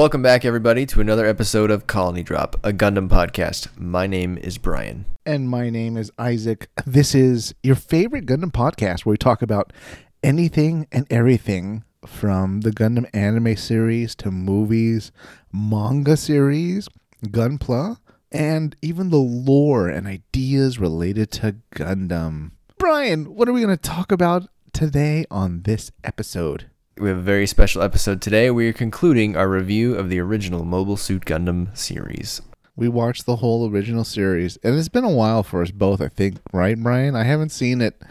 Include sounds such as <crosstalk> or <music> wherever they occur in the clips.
Welcome back, everybody, to another episode of Colony Drop, a Gundam podcast. My name is Brian. And my name is Isaac. This is your favorite Gundam podcast where we talk about anything and everything from the Gundam anime series to movies, manga series, Gunpla, and even the lore and ideas related to Gundam. Brian, what are we going to talk about today on this episode? We have a very special episode today. We are concluding our review of the original Mobile Suit Gundam series. We watched the whole original series, and it's been a while for us both, I think, right, Brian? I haven't seen it.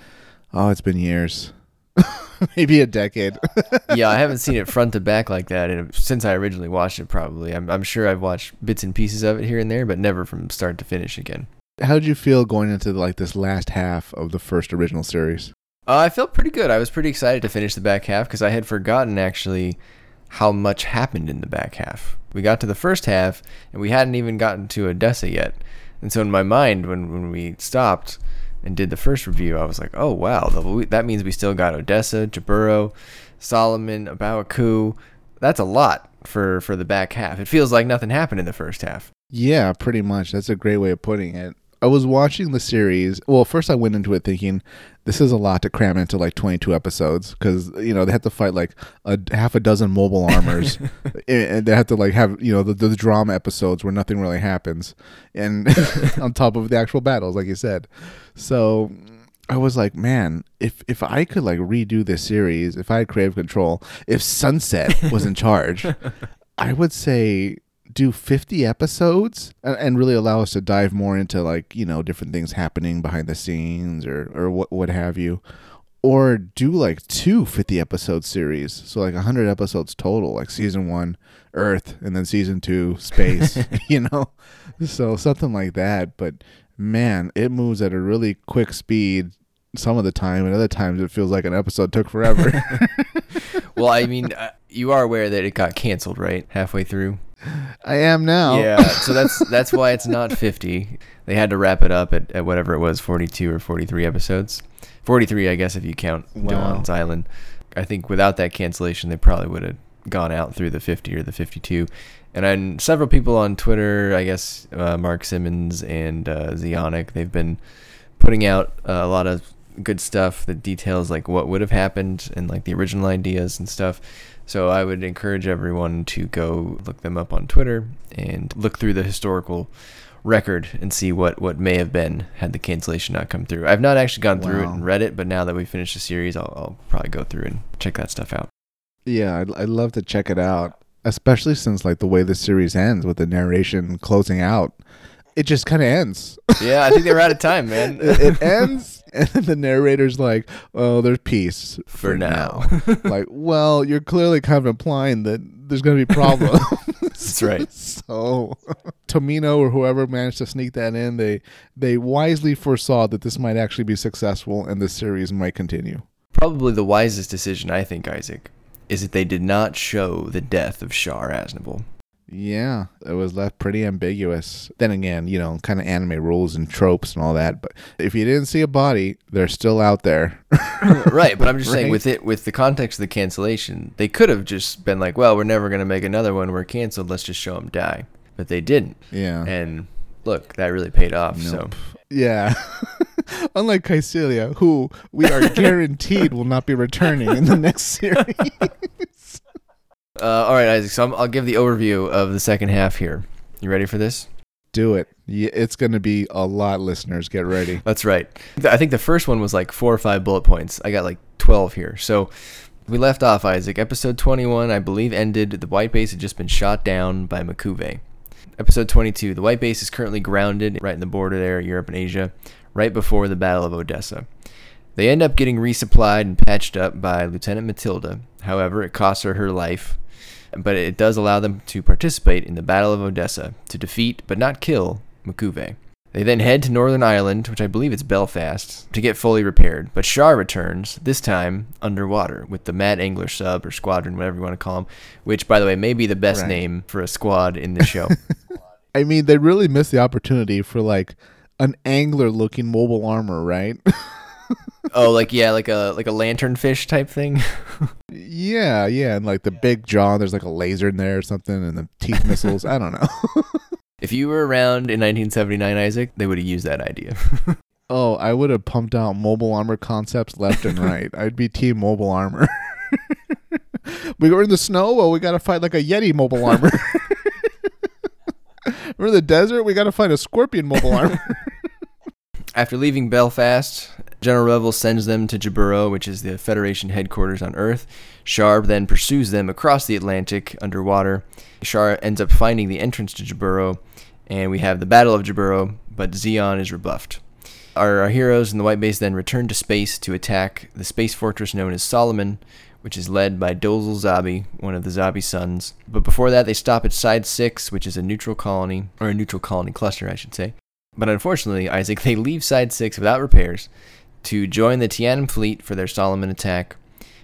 Oh, it's been years. <laughs> Maybe a decade. <laughs> yeah, I haven't seen it front to back like that in, since I originally watched it, probably. I'm, I'm sure I've watched bits and pieces of it here and there, but never from start to finish again. How did you feel going into like this last half of the first original series? Uh, I felt pretty good. I was pretty excited to finish the back half because I had forgotten actually how much happened in the back half. We got to the first half and we hadn't even gotten to Odessa yet. And so in my mind, when, when we stopped and did the first review, I was like, oh, wow, that means we still got Odessa, Jaburo, Solomon, Baoaku. That's a lot for, for the back half. It feels like nothing happened in the first half. Yeah, pretty much. That's a great way of putting it. I was watching the series. Well, first I went into it thinking this is a lot to cram into like 22 episodes because you know they had to fight like a half a dozen mobile armors, <laughs> and they had to like have you know the, the drama episodes where nothing really happens, and <laughs> on top of the actual battles, like you said. So I was like, man, if if I could like redo this series, if I had creative control, if Sunset was in charge, <laughs> I would say do 50 episodes and, and, really allow us to dive more into like you know different things happening behind the scenes or or what what have you or do like two 50 episode series. So like 100 episodes total like season one earth and then season two space <laughs> <laughs> you know? So something like that. But man it moves at a really quick speed some of the time and other times it feels like an episode took forever. <laughs> Well i mean uh, you are aware that it got canceled right? Halfway through I am now. Yeah, so that's <laughs> that's why it's not 50. They had to wrap it up at, at whatever it was, 42 or 43 episodes. 43, I guess, if you count wow. Island. I think without that cancellation, they probably would have gone out through the 50 or the 52. And then several people on Twitter, I guess uh, Mark Simmons and uh, Zeonic, they've been putting out uh, a lot of good stuff that details like what would have happened and like the original ideas and stuff. So I would encourage everyone to go look them up on Twitter and look through the historical record and see what, what may have been had the cancellation not come through. I've not actually gone through wow. it and read it, but now that we finished the series, I'll, I'll probably go through and check that stuff out. Yeah, I'd, I'd love to check it out, especially since like the way the series ends with the narration closing out it just kind of ends. Yeah, I think they were out of time, man. <laughs> it, it, ends, <laughs> and then the narrator's like, "Oh, there's peace for, for now." now. <laughs> like, well, you're clearly kind of implying that there's going to be <laughs> problems. That's right. so, Tomino or whoever managed to sneak that in, they they wisely foresaw that this might actually be successful and the series might continue. Probably the wisest decision, I think, Isaac, is that they did not show the death of Char Aznable. Yeah, it was left pretty ambiguous. Then again, you know, kind of anime rules and tropes and all that. But if you didn't see a body, they're still out there. <laughs> right, but I'm just right? saying with it with the context of the cancellation, they could have just been like, "Well, we're never going to make another one. We're canceled. Let's just show them die." But they didn't. Yeah. And look, that really paid off. Nope. So yeah. <laughs> Unlike Kycilia, who we are <laughs> guaranteed will not be returning in the next series. Uh, all right, Isaac. So i will give the overview of the second half here. You ready for this? Do it. It's going to be a lot, listeners. Get ready. <laughs> That's right. I think the first one was like four or five bullet points. I got like 12 here. So we left off, Isaac. Episode 21, I believe, ended. The White Base had just been shot down by M'Quve. Episode 22, the White Base is currently grounded right in the border there, Europe and Asia, right before the Battle of Odessa. They end up getting resupplied and patched up by Lieutenant Matilda. However, it costs her her life but it does allow them to participate in the Battle of Odessa to defeat but not kill M'Quve. They then head to Northern Ireland, which I believe is Belfast, to get fully repaired. But Char returns, this time underwater, with the Mad Angler sub or squadron, whatever you want to call them, which, by the way, may be the best right. name for a squad in the show. <laughs> I mean, they really missed the opportunity for like an angler looking mobile armor, right? <laughs> oh, like yeah, like a like a lantern fish type thing. <laughs> Yeah, yeah, and like the big jaw, there's like a laser in there or something, and the teeth missiles. I don't know. <laughs> If you were around in 1979, Isaac, they would have used that idea. <laughs> oh, I would have pumped out mobile armor concepts left and right. I'd be team mobile armor. we were in the snow. Well, we got to fight like a Yeti mobile armor. we're in the desert. We got to find a scorpion mobile armor. After leaving Belfast, General Revil sends them to Jaburo, which is the Federation headquarters on Earth. Sharb then pursues them across the Atlantic underwater. Char ends up finding the entrance to Jaburo, and we have the Battle of Jaburo, but Zeon is rebuffed. Our, our heroes in the White Base then return to space to attack the space fortress known as Solomon, which is led by Dozle Zabi, one of the Zabi sons. But before that, they stop at Side 6, which is a neutral colony, or a neutral colony cluster, I should say. But unfortunately, Isaac, <laughs> they leave Side 6 without repairs to join the Tianem fleet for their Solomon attack.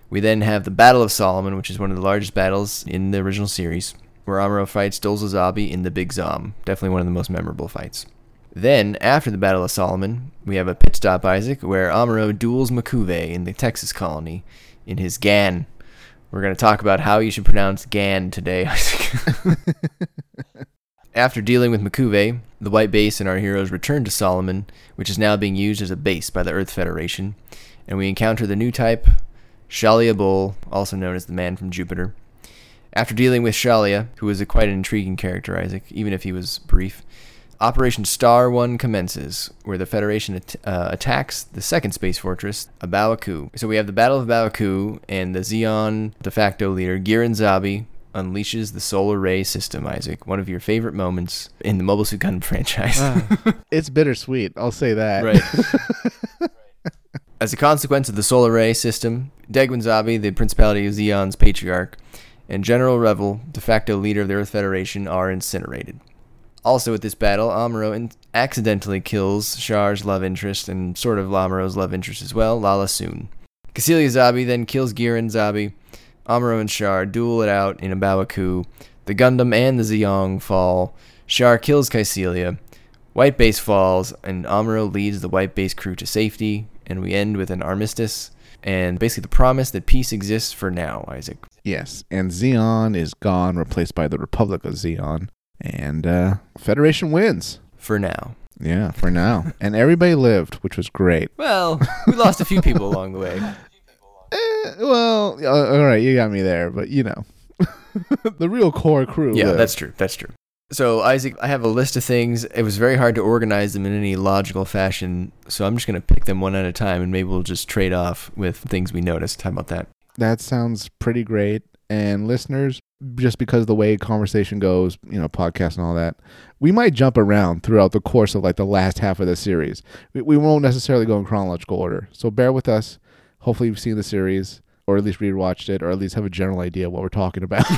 We then have the Battle of Solomon, which is one of the largest battles in the original series, where Amuro fights Dozle Zabi in the Big Zom. Definitely one of the most memorable fights. Then, after the Battle of Solomon, we have a pit stop, Isaac, where Amuro duels M'Quve in the Texas colony in his GAN. We're going to talk about how you should pronounce GAN today, Isaac. <laughs> <laughs> After dealing with M'Quve, the White Base and our heroes return to Solomon, which is now being used as a base by the Earth Federation, and we encounter the new type, Challia Bull, also known as the Man from Jupiter. After dealing with Challia, who a quite an intriguing character, Isaac, even if he was brief, Operation Star One commences, where the Federation at- uh, attacks the second space fortress, A Baoa Qu. So we have the Battle of A Baoa Qu, and the Zeon de facto leader, Gihren Zabi, unleashes the solar ray system, Isaac. One of your favorite moments in the Mobile Suit Gundam <laughs> franchise. <laughs> it's bittersweet. I'll say that. Right. <laughs> As a consequence of the solar ray system, Degwin Zabi, the Principality of Zeon's patriarch, and General Revil, de facto leader of the Earth Federation, are incinerated. Also, at this battle, Amuro in- accidentally kills Char's love interest and sort of Lamuro's love interest as well, Lalah Sune. Kycilia Zabi then kills Gihren Zabi. Amuro and Char duel it out in A Baoa Qu. The Gundam and the Zeong fall. Char kills Kycilia. White Base falls, and Amuro leads the White Base crew to safety, and we end with an armistice and basically the promise that peace exists for now, Isaac. Yes, and Zeon is gone, replaced by the Republic of Zeon, and uh, Federation wins. For now. Yeah, for now, and everybody lived, which was great. Well, we lost a few people <laughs> along the way. Eh, well, all right, you got me there, but you know, <laughs> the real core crew. Yeah, that's true. That's true. So, Isaac, I have a list of things. It was very hard to organize them in any logical fashion, so I'm just going to pick them one at a time, and maybe we'll just trade off with things we noticed. How about that? that sounds pretty great. And listeners, just because of the way conversation goes, you know, podcast and all that, we might jump around throughout the course of like the last half of the series. We, we won't necessarily go in chronological order. So bear with us. Hopefully, you've seen the series, or at least rewatched it, or at least have a general idea what we're talking about. <laughs>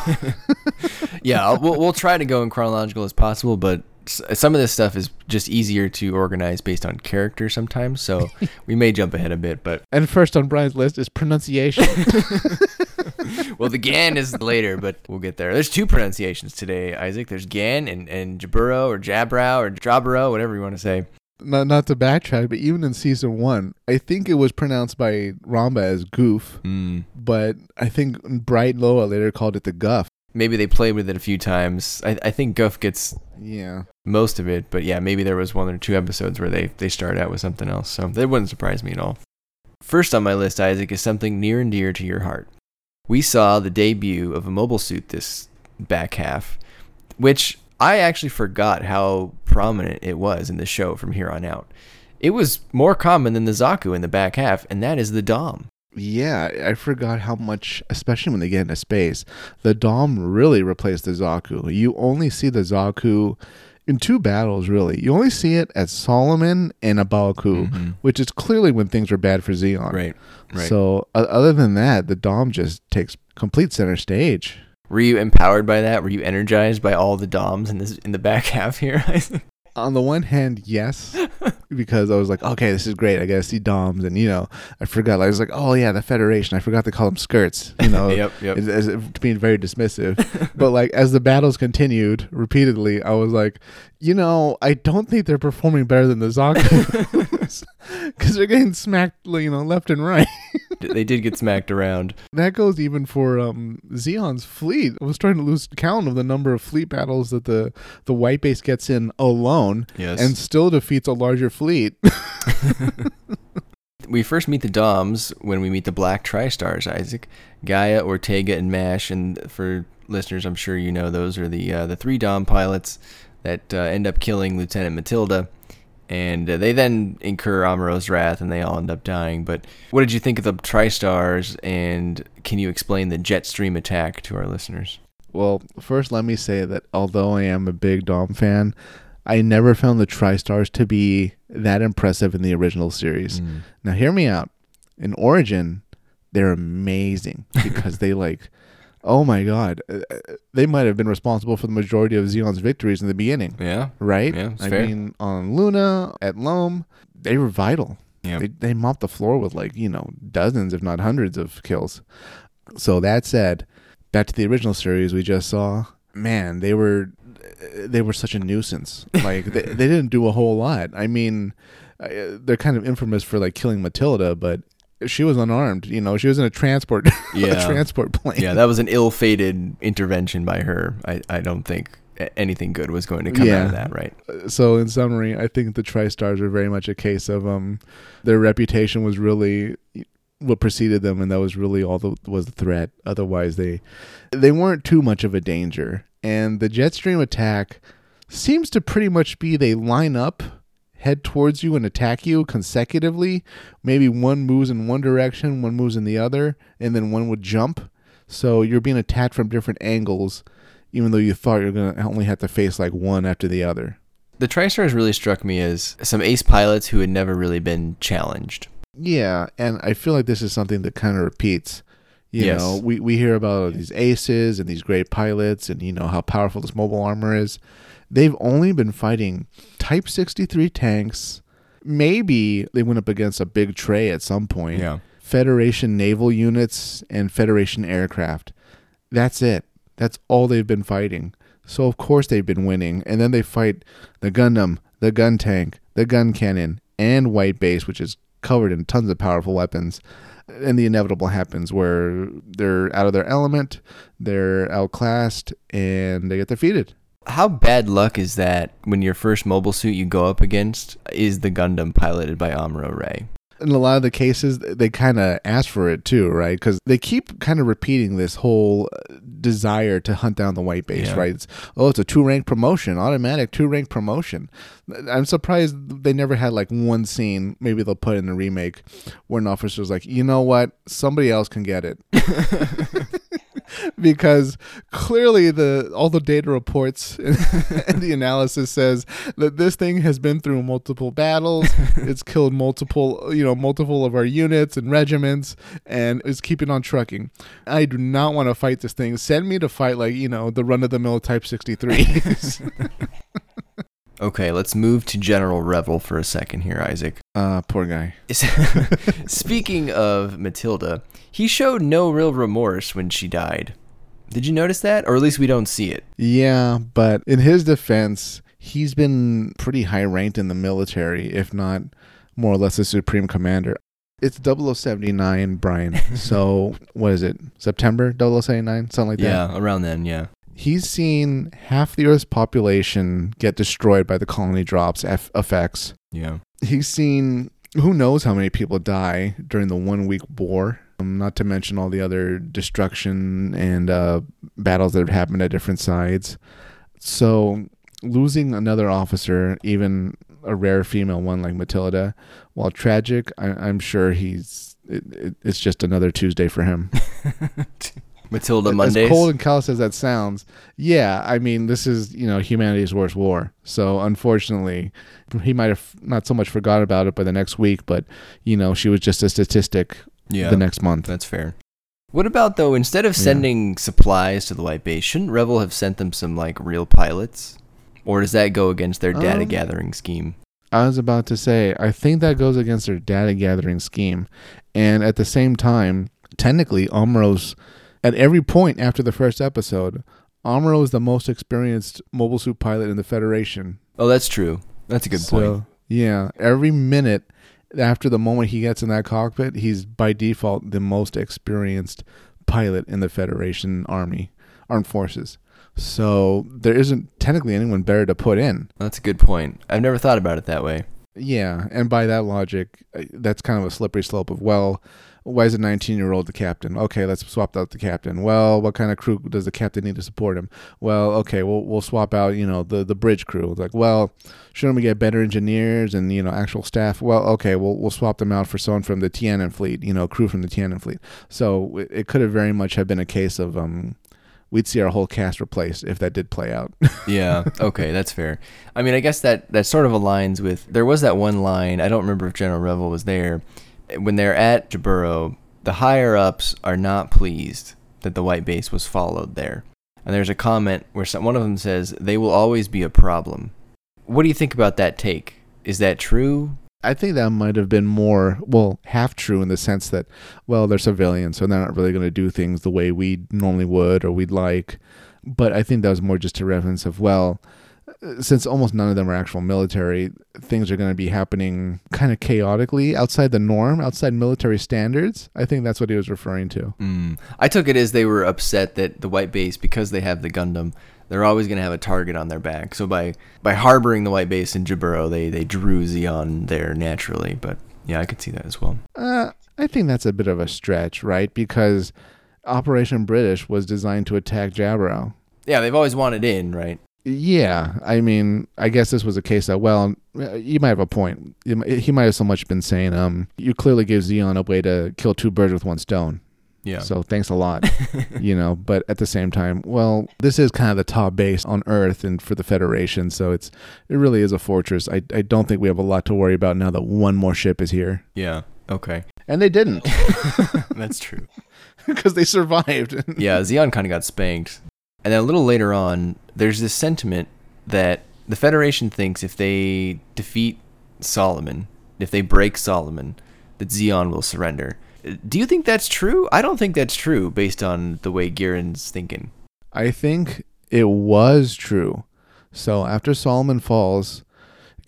Yeah, we'll, we'll try to go in chronological as possible, but some of this stuff is just easier to organize based on character sometimes, so <laughs> we may jump ahead a bit, but and first on Brian's list is pronunciation. <laughs> well, the Gan is later, but we'll get there. There's two pronunciations today, Isaac. There's Gan and, and Jaburo or Jabrow or Jabro, whatever you want to say. Not not to backtrack, but even in season one, I think it was pronounced by Ramba as Goof, Mm. but I think Bright Noa later called it the Guff. Maybe they played with it a few times. I, I think Guff gets Yeah. most of it, but yeah, maybe there was one or two episodes where they, they started out with something else, so that wouldn't surprise me at all. First on my list, Isaac, is something near and dear to your heart. We saw the debut of a mobile suit this back half, which I actually forgot how prominent it was in the show from here on out. It was more common than the Zaku in the back half, and that is the Dom. Yeah, I forgot how much, especially when they get into space, the Dom really replaced the Zaku. You only see the Zaku in two battles, really. You only see it at Solomon and A Baoa Qu, Mhm. which is clearly when things were bad for Zeon. Right, right. So, o- other than that, the Dom just takes complete center stage. Were you empowered by that? Were you energized by all the Doms in this in the back <laughs> half here? <laughs> On the one hand, yes, <laughs> because I was like, okay, this is great. I gotta see Doms, and you know, I forgot. I was like, oh yeah, the Federation. I forgot to call them skirts. You know, Yep, yep. as, as being very dismissive. but like as the battles continued repeatedly, I was like, you know, I don't think they're performing better than the Zaku because they're getting smacked, you know, left and right. <laughs> they did get smacked around. That goes even for um, Zeon's fleet. I was trying to lose count of the number of fleet battles that the the white base gets in alone, Yes. and still defeats a larger fleet. <laughs> we first meet the Doms when we meet the Black Tri-Stars, Isaac, Gaia, Ortega, and Mash. And for listeners, I'm sure you know those are the uh, the three Dom pilots that uh, end up killing Lieutenant Matilda. And uh, they then incur Amuro's wrath, and they all end up dying. But what did you think of the Tri-Stars? And can you explain the jet stream attack to our listeners? Well, first, let me say that although I am a big Dom fan, I never found the TriStars to be that impressive in the original series. Now, hear me out. In Origin, they're amazing <laughs> because they like, oh my god, uh, uh, they might have been responsible for the majority of Zeon's victories in the beginning, Yeah. right? Yeah, I fair. mean, on Luna, at Loum, they were vital. Yeah. They, they mopped the floor with like, you know, dozens, if not hundreds of kills. So that said, back to the original series we just saw, man, they were they were such a nuisance. <laughs> Like they, they didn't do a whole lot. I mean, uh, they're kind of infamous for like killing Matilda, but she was unarmed. You know, she was in a transport <laughs> Yeah. a transport plane. Yeah, that was an ill-fated intervention by her. I, I don't think anything good was going to come out of that, right? so in summary, I think the TriStars are very much a case of um their reputation was really what preceded them and that was really all the was the threat. Otherwise they they weren't too much of a danger. And the Jetstream attack seems to pretty much be they line up, head towards you and attack you consecutively. Maybe one moves in one direction, one moves in the other, and then one would jump. So you're being attacked from different angles, even though you thought you're gonna only have to face like one after the other. The TriStars really struck me as some ace pilots who had never really been challenged. Yeah, and I feel like this is something that kind of repeats. You Yes. know, we, we hear about these aces and these great pilots and, you know, how powerful this mobile armor is. They've only been fighting Type 63 tanks. Maybe they went up against a big tray at some point. Yeah. Federation naval units and Federation aircraft. That's it. That's all they've been fighting. So, of course, they've been winning. And then they fight the Gundam, the gun tank, the gun cannon, and White Base, which is covered in tons of powerful weapons. And the inevitable happens where they're out of their element, they're outclassed, and they get defeated. How bad luck is that when your first mobile suit you go up against is the Gundam piloted by Amuro Ray? in a lot of the cases they kind of ask for it too right? Because they keep kind of repeating this whole uh, desire to hunt down the white base Yeah. right? It's, oh it's a two rank promotion automatic two rank promotion. I'm surprised they never had like one scene maybe they'll put in the remake where an officer's like you know what? Somebody else can get it <laughs> <laughs> because clearly the all the data reports <laughs> and the analysis says that this thing has been through multiple battles. <laughs> It's killed multiple you know multiple of our units and regiments and is keeping on trucking. I do not want to fight this thing. Send me to fight like you know the run-of-the-mill type 63 Okay, let's move to General Revil for a second here, Isaac. uh poor guy <laughs> Speaking of Matilda, he showed no real remorse when she died. Did you notice that? Or at least we don't see it. Yeah, but in his defense, he's been pretty high ranked in the military, if not more or less a supreme commander. It's 0079, Brian. <laughs> So, what is it? September 0079? Something like that. Yeah, around then, yeah. He's seen half the Earth's population get destroyed by the colony drops F- effects. Yeah. He's seen who knows how many people die during the one week war. Um, not to mention all the other destruction and uh, battles that have happened at different sides. So losing another officer, even a rare female one like Matilda, while tragic, I, I'm sure he's. It, it, it's just another Tuesday for him. <laughs> Matilda As cold and callous as that sounds, yeah, I mean, this is you know humanity's worst war. So unfortunately, he might have not so much forgot about it by the next week, but you know she was just a statistic yeah. the next month. That's fair. What about though? Instead of Yeah. sending supplies to the White Base, shouldn't Revil have sent them some like real pilots? Or does that go against their data Um, gathering scheme? I was about to say, I think that goes against their data gathering scheme, and at the same time, technically, Amro's at every point after the first episode, Amro is the most experienced mobile suit pilot in the Federation. Oh, that's true. That's a good so, point. Yeah, every minute after the moment he gets in that cockpit, he's by default the most experienced pilot in the Federation Army, Armed Forces. So there isn't technically anyone better to put in. That's a good point. I've never thought about it that way. Yeah, and by that logic, uh, that's kind of a slippery slope of well, why is a 19 year old the captain? Okay, let's swap out the captain. Well, what kind of crew does the captain need to support him? Well, okay, we'll we'll swap out you know the the bridge crew. Like, well, shouldn't we get better engineers and you know actual staff? Well, okay, we'll we'll swap them out for someone from the Tianem fleet, you know, crew from the Tianem fleet. So it, it could have very much have been a case of um we'd see our whole cast replaced if that did play out. <laughs> yeah. Okay, that's fair. I mean, I guess that that sort of aligns with. There was that one line. I don't remember if General Revil was there when they're at Jaburo. The higher ups are not pleased that the white base was followed there, and there's a comment where some, one of them says they will always be a problem. What do you think about that take? Is that true? I think that might have been more, well, half true in the sense that, well, they're civilians, so they're not really going to do things the way we normally would or we'd like. But I think that was more just a reference of, well, since almost none of them are actual military, things are going to be happening kind of chaotically outside the norm, outside military standards. I think that's what he was referring to. Mm. I took it as they were upset that the white base, because they have the Gundam, they're always going to have a target on their back. So by by harboring the white base in Jaburo, they they drew Zeon there naturally. But yeah, I could see that as well. Uh, I think that's a bit of a stretch, right? Because Operation British was designed to attack Jaburo. Yeah, they've always wanted in, right? Yeah, I mean, I guess this was a case that, well, you might have a point. He might have so much been saying, um, you clearly gave Zeon a way to kill two birds with one stone. Yeah. So thanks a lot, <laughs> you know. But at the same time, well, this is kind of the top base on Earth and for the Federation, so it's it really is a fortress. I I don't think we have a lot to worry about now that one more ship is here. Yeah. Okay. And they didn't. <laughs> That's true. <laughs> Because they survived. yeah, Zeon kind of got spanked. And then a little later on, there's this sentiment that the Federation thinks if they defeat Solomon, if they break Solomon, that Zeon will surrender. Do you think that's true? I don't think that's true based on the way Gihren's thinking. I think it was true. So after Solomon falls,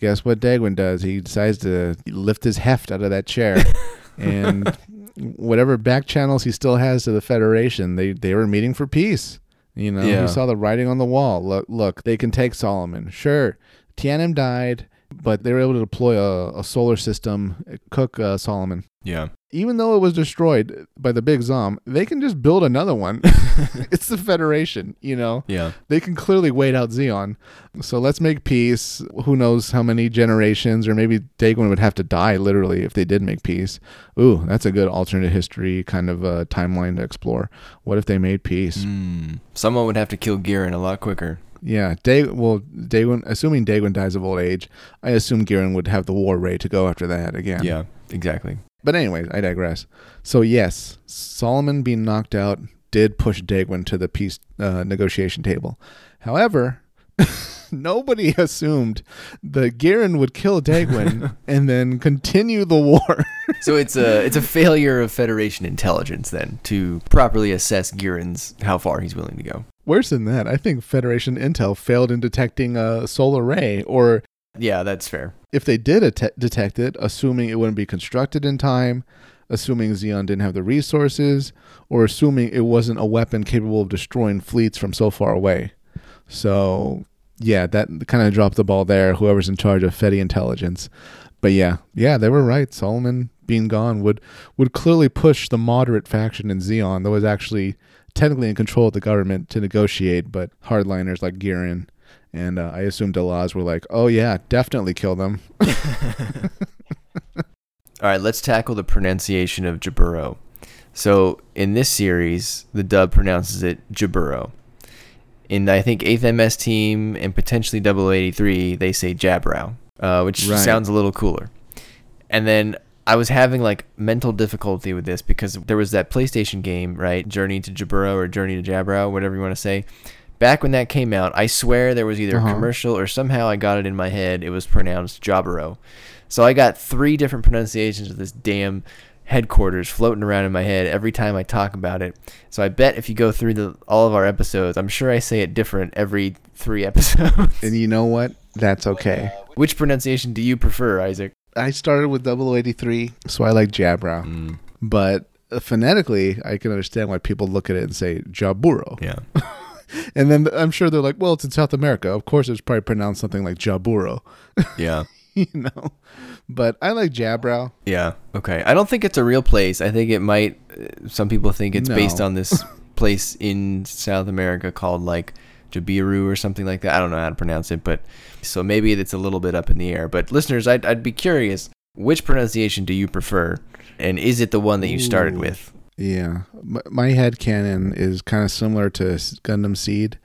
guess what Degwin does? He decides to lift his heft out of that chair. <laughs> and whatever back channels he still has to the Federation, they, they were meeting for peace. You know, yeah. he saw the writing on the wall. Look, look, they can take Solomon. Sure, Tianem died, but they were able to deploy a, a solar system, cook uh, Solomon. Yeah. Even though it was destroyed by the big Zom, they can just build another one. <laughs> <laughs> it's the Federation, you know? Yeah. They can clearly wait out Zeon. So let's make peace. Who knows how many generations, or maybe Degwin would have to die literally if they did make peace. Ooh, that's a good alternate history kind of uh, timeline to explore. What if they made peace? Mm. Someone would have to kill Gihren a lot quicker. Yeah, Day well, Degwin. Assuming Degwin dies of old age, I assume Gihren would have the war ready to go after that again. Yeah, exactly. But anyways, I digress. So yes, Solomon being knocked out did push Degwin to the peace uh, negotiation table. However, <laughs> nobody assumed that Gihren would kill Degwin <laughs> and then continue the war. <laughs> so it's a it's a failure of Federation intelligence then to properly assess Gihren's how far he's willing to go. Worse than that, I think Federation intel failed in detecting a solar ray or yeah, that's fair. If they did at- detect it, assuming it wouldn't be constructed in time, assuming Zeon didn't have the resources, or assuming it wasn't a weapon capable of destroying fleets from so far away. So, yeah, that kind of dropped the ball there, whoever's in charge of Fedi intelligence. But yeah, yeah, they were right. Solomon being gone would would clearly push the moderate faction in Zeon that was actually technically in control of the government to negotiate, but hardliners like Gihren and uh, I assumed Delaz were like, "Oh yeah, definitely kill them." <laughs> All right, let's tackle the pronunciation of Jaburo. So in this series, the dub pronounces it Jaburo. In I think 8th MS team and potentially 083, they say Jabrow, uh, which right. sounds a little cooler. And then I was having like mental difficulty with this because there was that PlayStation game, right? Journey to Jaburo or Journey to Jabrow, whatever you want to say back when that came out, I swear there was either uh-huh. a commercial or somehow I got it in my head. It was pronounced Jaburo. So I got three different pronunciations of this damn headquarters floating around in my head every time I talk about it. So I bet if you go through the all of our episodes, I'm sure I say it different every three <laughs> episodes. And you know what? That's okay. Which pronunciation do you prefer, Isaac? I started with 0083, so I like Jabra. Mm, But uh, phonetically, I can understand why people look at it and say Jaburo. yeah. <laughs> And then I'm sure they're like, well, it's in South America. Of course, it's probably pronounced something like Jaburo, <laughs> Yeah. you know? But I like Jabrow. Yeah. Okay. I don't think it's a real place. I think it might. uh, Some people think it's based on this <laughs> place in South America called like Jabiru or something like that. I don't know how to pronounce it, but so maybe it's a little bit up in the air. But listeners, I'd, I'd be curious. Which pronunciation do you prefer, and is it the one that you started Ooh. with? Yeah. M- My head canon is kind of similar to Gundam Seed.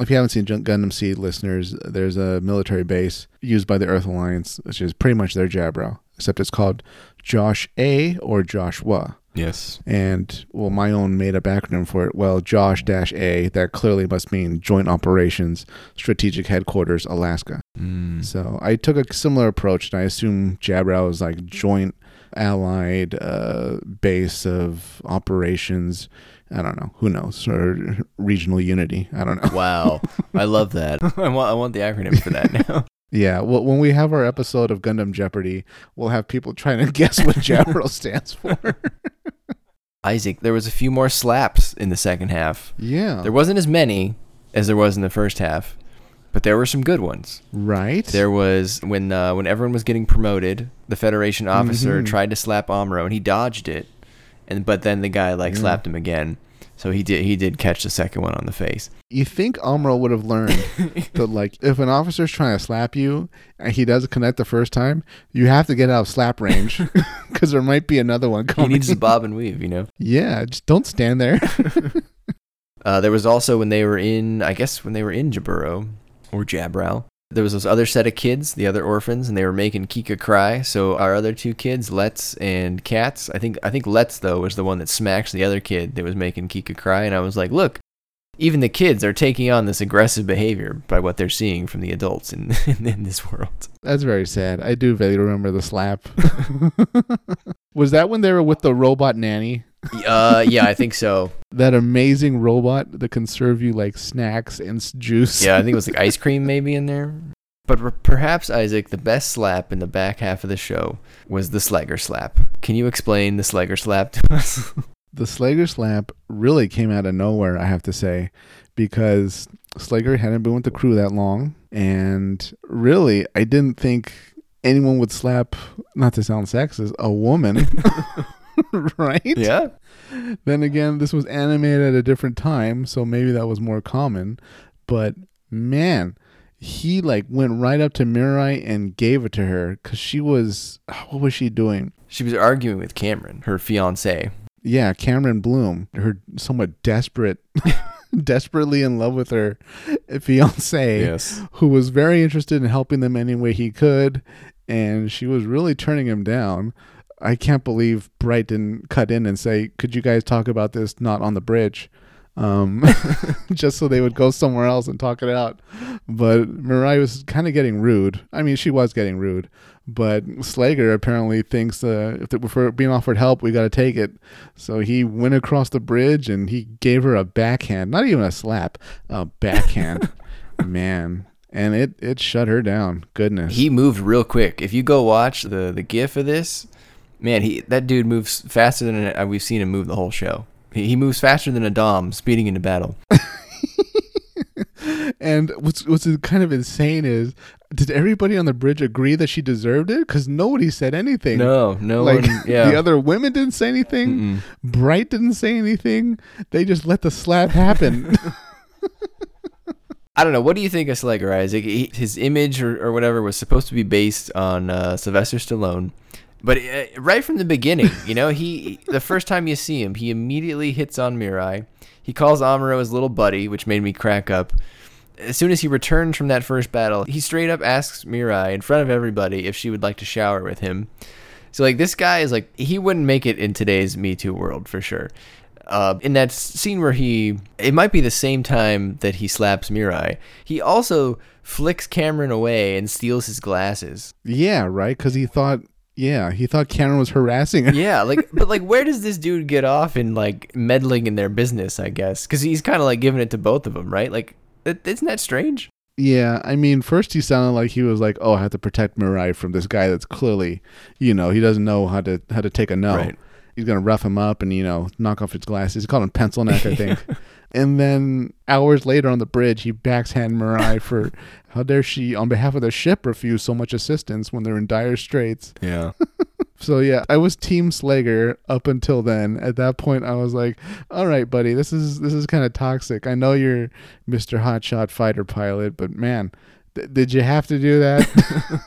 If you haven't seen Gundam Seed, listeners, there's a military base used by the Earth Alliance, which is pretty much their Jabrow, except it's called Josh A or Joshua. Yes. And, well, my own made up acronym for it, well, Josh Dash A, that clearly must mean Joint Operations, Strategic Headquarters, Alaska. Mm. So I took a similar approach, and I assume Jabrow is like joint allied uh, base of operations. I don't know. Who knows? Or regional unity. I don't know. Wow. I love that. <laughs> I want I want the acronym for that now. Yeah. Well, when we have our episode of Gundam Jeopardy, we'll have people trying to <laughs> guess what Jabrow <laughs> stands for. <laughs> Isaac, there was a few more slaps in the second half. yeah. There wasn't as many as there was in the first half, but there were some good ones. right. There was when uh, when everyone was getting promoted, the Federation officer Mhm. tried to slap Amuro and he dodged it, and but then the guy like Yeah. slapped him again. So he did he did catch the second one on the face. You think Amro would have learned <laughs> that, like, if an officer's trying to slap you and he doesn't connect the first time, you have to get out of slap range <laughs> <laughs> because there might be another one coming. he needs to bob and weave, you know. Yeah, just don't stand there. Uh, there was also when they were in, I guess when they were in Jaburo or Jabrow, there was this other set of kids, the other orphans, and they were making Kikka cry. So our other two kids, Letz and Katz, I think I think Letz though was the one that smacked the other kid that was making Kikka cry, and I was like, look, even the kids are taking on this aggressive behavior by what they're seeing from the adults in <laughs> in, in this world. That's very sad. I do vaguely remember the slap. <laughs> Was that when they were with the robot nanny? Uh, yeah, I think so. <laughs> That amazing robot that can serve you like snacks and juice. Yeah, I think it was like ice cream maybe in there. But r- perhaps Isaac, the best slap in the back half of the show was the Sleggar slap. Can you explain the Sleggar slap to <laughs> us? The Sleggar slap really came out of nowhere, I have to say, because Sleggar hadn't been with the crew that long. And really, I didn't think anyone would slap, not to sound sexist, a woman. <laughs> <laughs> right? yeah. Then again, this was animated at a different time, so maybe that was more common. But man, he like went right up to Mirai and gave it to her because she was, ah, what was she doing? She was arguing with Cameron, her fiance. Yeah, Cameron Bloom, her somewhat desperate, <laughs> desperately in love with her fiance, Yes. who was very interested in helping them any way he could, and she was really turning him down. I can't believe Bright didn't cut in and say, "Could you guys talk about this not on the bridge?" Um, <laughs> just so they would go somewhere else and talk it out. But Mirai was kind of getting rude. I mean, she was getting rude. But Sleggar apparently thinks uh, if we're being offered help, we got to take it. So he went across the bridge and he gave her a backhand, not even a slap, a backhand. <laughs> Man, and it it shut her down. Goodness. He moved real quick. If you go watch the the gif of this, man, he that dude moves faster than uh, we've seen him move the whole show. He, he moves faster than a dom speeding into battle. <laughs> and what's what's kind of insane is, did everybody on the bridge agree that she deserved it? Because nobody said anything. No, no like one. <laughs> Yeah. the other women didn't say anything. Mm-mm. Bright didn't say anything. They just let the slap happen. <laughs> I don't know. What do you think of Sleggar Isaac? He, his image or, or whatever was supposed to be based on uh, Sylvester Stallone, but uh, right from the beginning, you know, he the first time you see him, he immediately hits on Mirai. He calls Amuro his little buddy, which made me crack up. As soon as he returns from that first battle, he straight up asks Mirai in front of everybody if she would like to shower with him. So like this guy is like he wouldn't make it in today's Me Too world for sure. Uh, in that scene where he, it might be the same time that he slaps Mirai. He also flicks Cameron away and steals his glasses. yeah, right. Because he thought, yeah, he thought Cameron was harassing her. Yeah, like, <laughs> but like, where does this dude get off in like meddling in their business? I guess because he's kind of like giving it to both of them, right? Like, it, isn't that strange? Yeah, I mean, first he sounded like he was like, "Oh, I have to protect Mirai from this guy that's clearly, you know, he doesn't know how to how to take a no. Right. He's gonna rough him up and you know knock off his glasses. He called him pencil neck, I think. <laughs> and then hours later on the bridge, he backhand Mirai <laughs> for how dare she, on behalf of the ship, refuse so much assistance when they're in dire straits. <laughs> Yeah. <laughs> So yeah, I was Team Sleggar up until then. At that point, I was like, "All right, buddy, this is this is kind of toxic. I know you're Mr. Hotshot fighter pilot, but man, th- did you have to do that?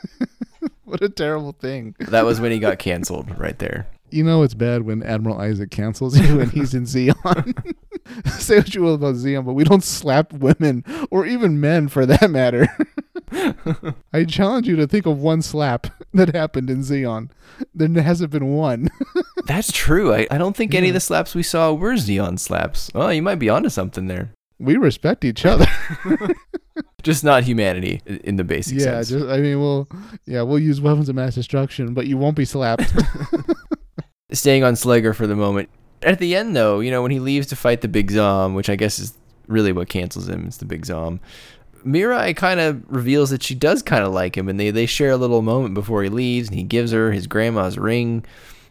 what a terrible thing. That was when he got canceled right there. You know it's bad when Admiral Isaac cancels you and he's in Zeon. <laughs> Say what you will about Zeon, but we don't slap women or even men for that matter. <laughs> I challenge you to think of one slap that happened in Zeon. There hasn't been one. <laughs> That's true. I, I don't think any of the slaps we saw were Zeon slaps. Oh, you might be onto something there. we respect each other. Just not humanity in the basic yeah, sense. just I mean, we'll yeah, we'll use weapons of mass destruction, but you won't be slapped. Staying on Sleggar for the moment. At the end, though, you know, when he leaves to fight the Big Zom, which I guess is really what cancels him, it's the Big Zom. Mirai kind of reveals that she does kind of like him, and they, they share a little moment before he leaves, and he gives her his grandma's ring.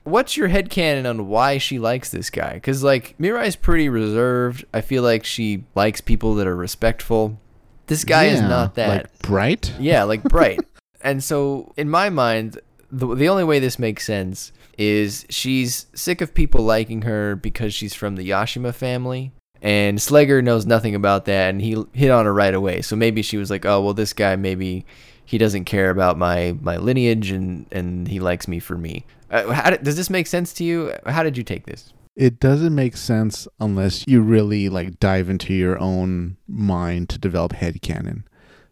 What's your headcanon on why she likes this guy? Because, like, Mirai's pretty reserved. I feel like she likes people that are respectful. This guy is not that. Like bright. Yeah, like bright. <laughs> and so, in my mind, the the only way this makes sense is she's sick of people liking her because she's from the Yashima family. And Sleggar knows nothing about that, and he hit on her right away. So maybe she was like, "Oh, well, this guy maybe he doesn't care about my my lineage, and and he likes me for me." Uh, did, does this make sense to you? How did you take this? It doesn't make sense unless you really like dive into your own mind to develop headcanon.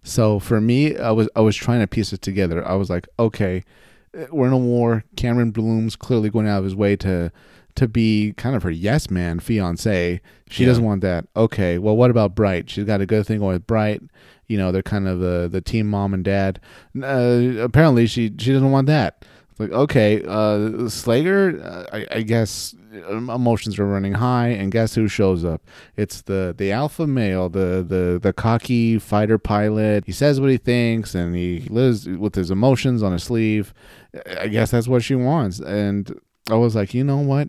So for me, I was I was trying to piece it together. I was like, okay, we're in a war. Cameron Bloom's clearly going out of his way to to be kind of her yes man fiance. She Yeah. doesn't want that. Okay, well, what about Bright? She's got a good thing going with Bright. You know, they're kind of the the team mom and dad. Uh, apparently, she she doesn't want that. Like okay, uh, Sleggar, uh, I, I guess um, emotions are running high, and guess who shows up? It's the the alpha male, the the the cocky fighter pilot. He says what he thinks, and he lives with his emotions on his sleeve. I guess that's what she wants, and I was like, you know what?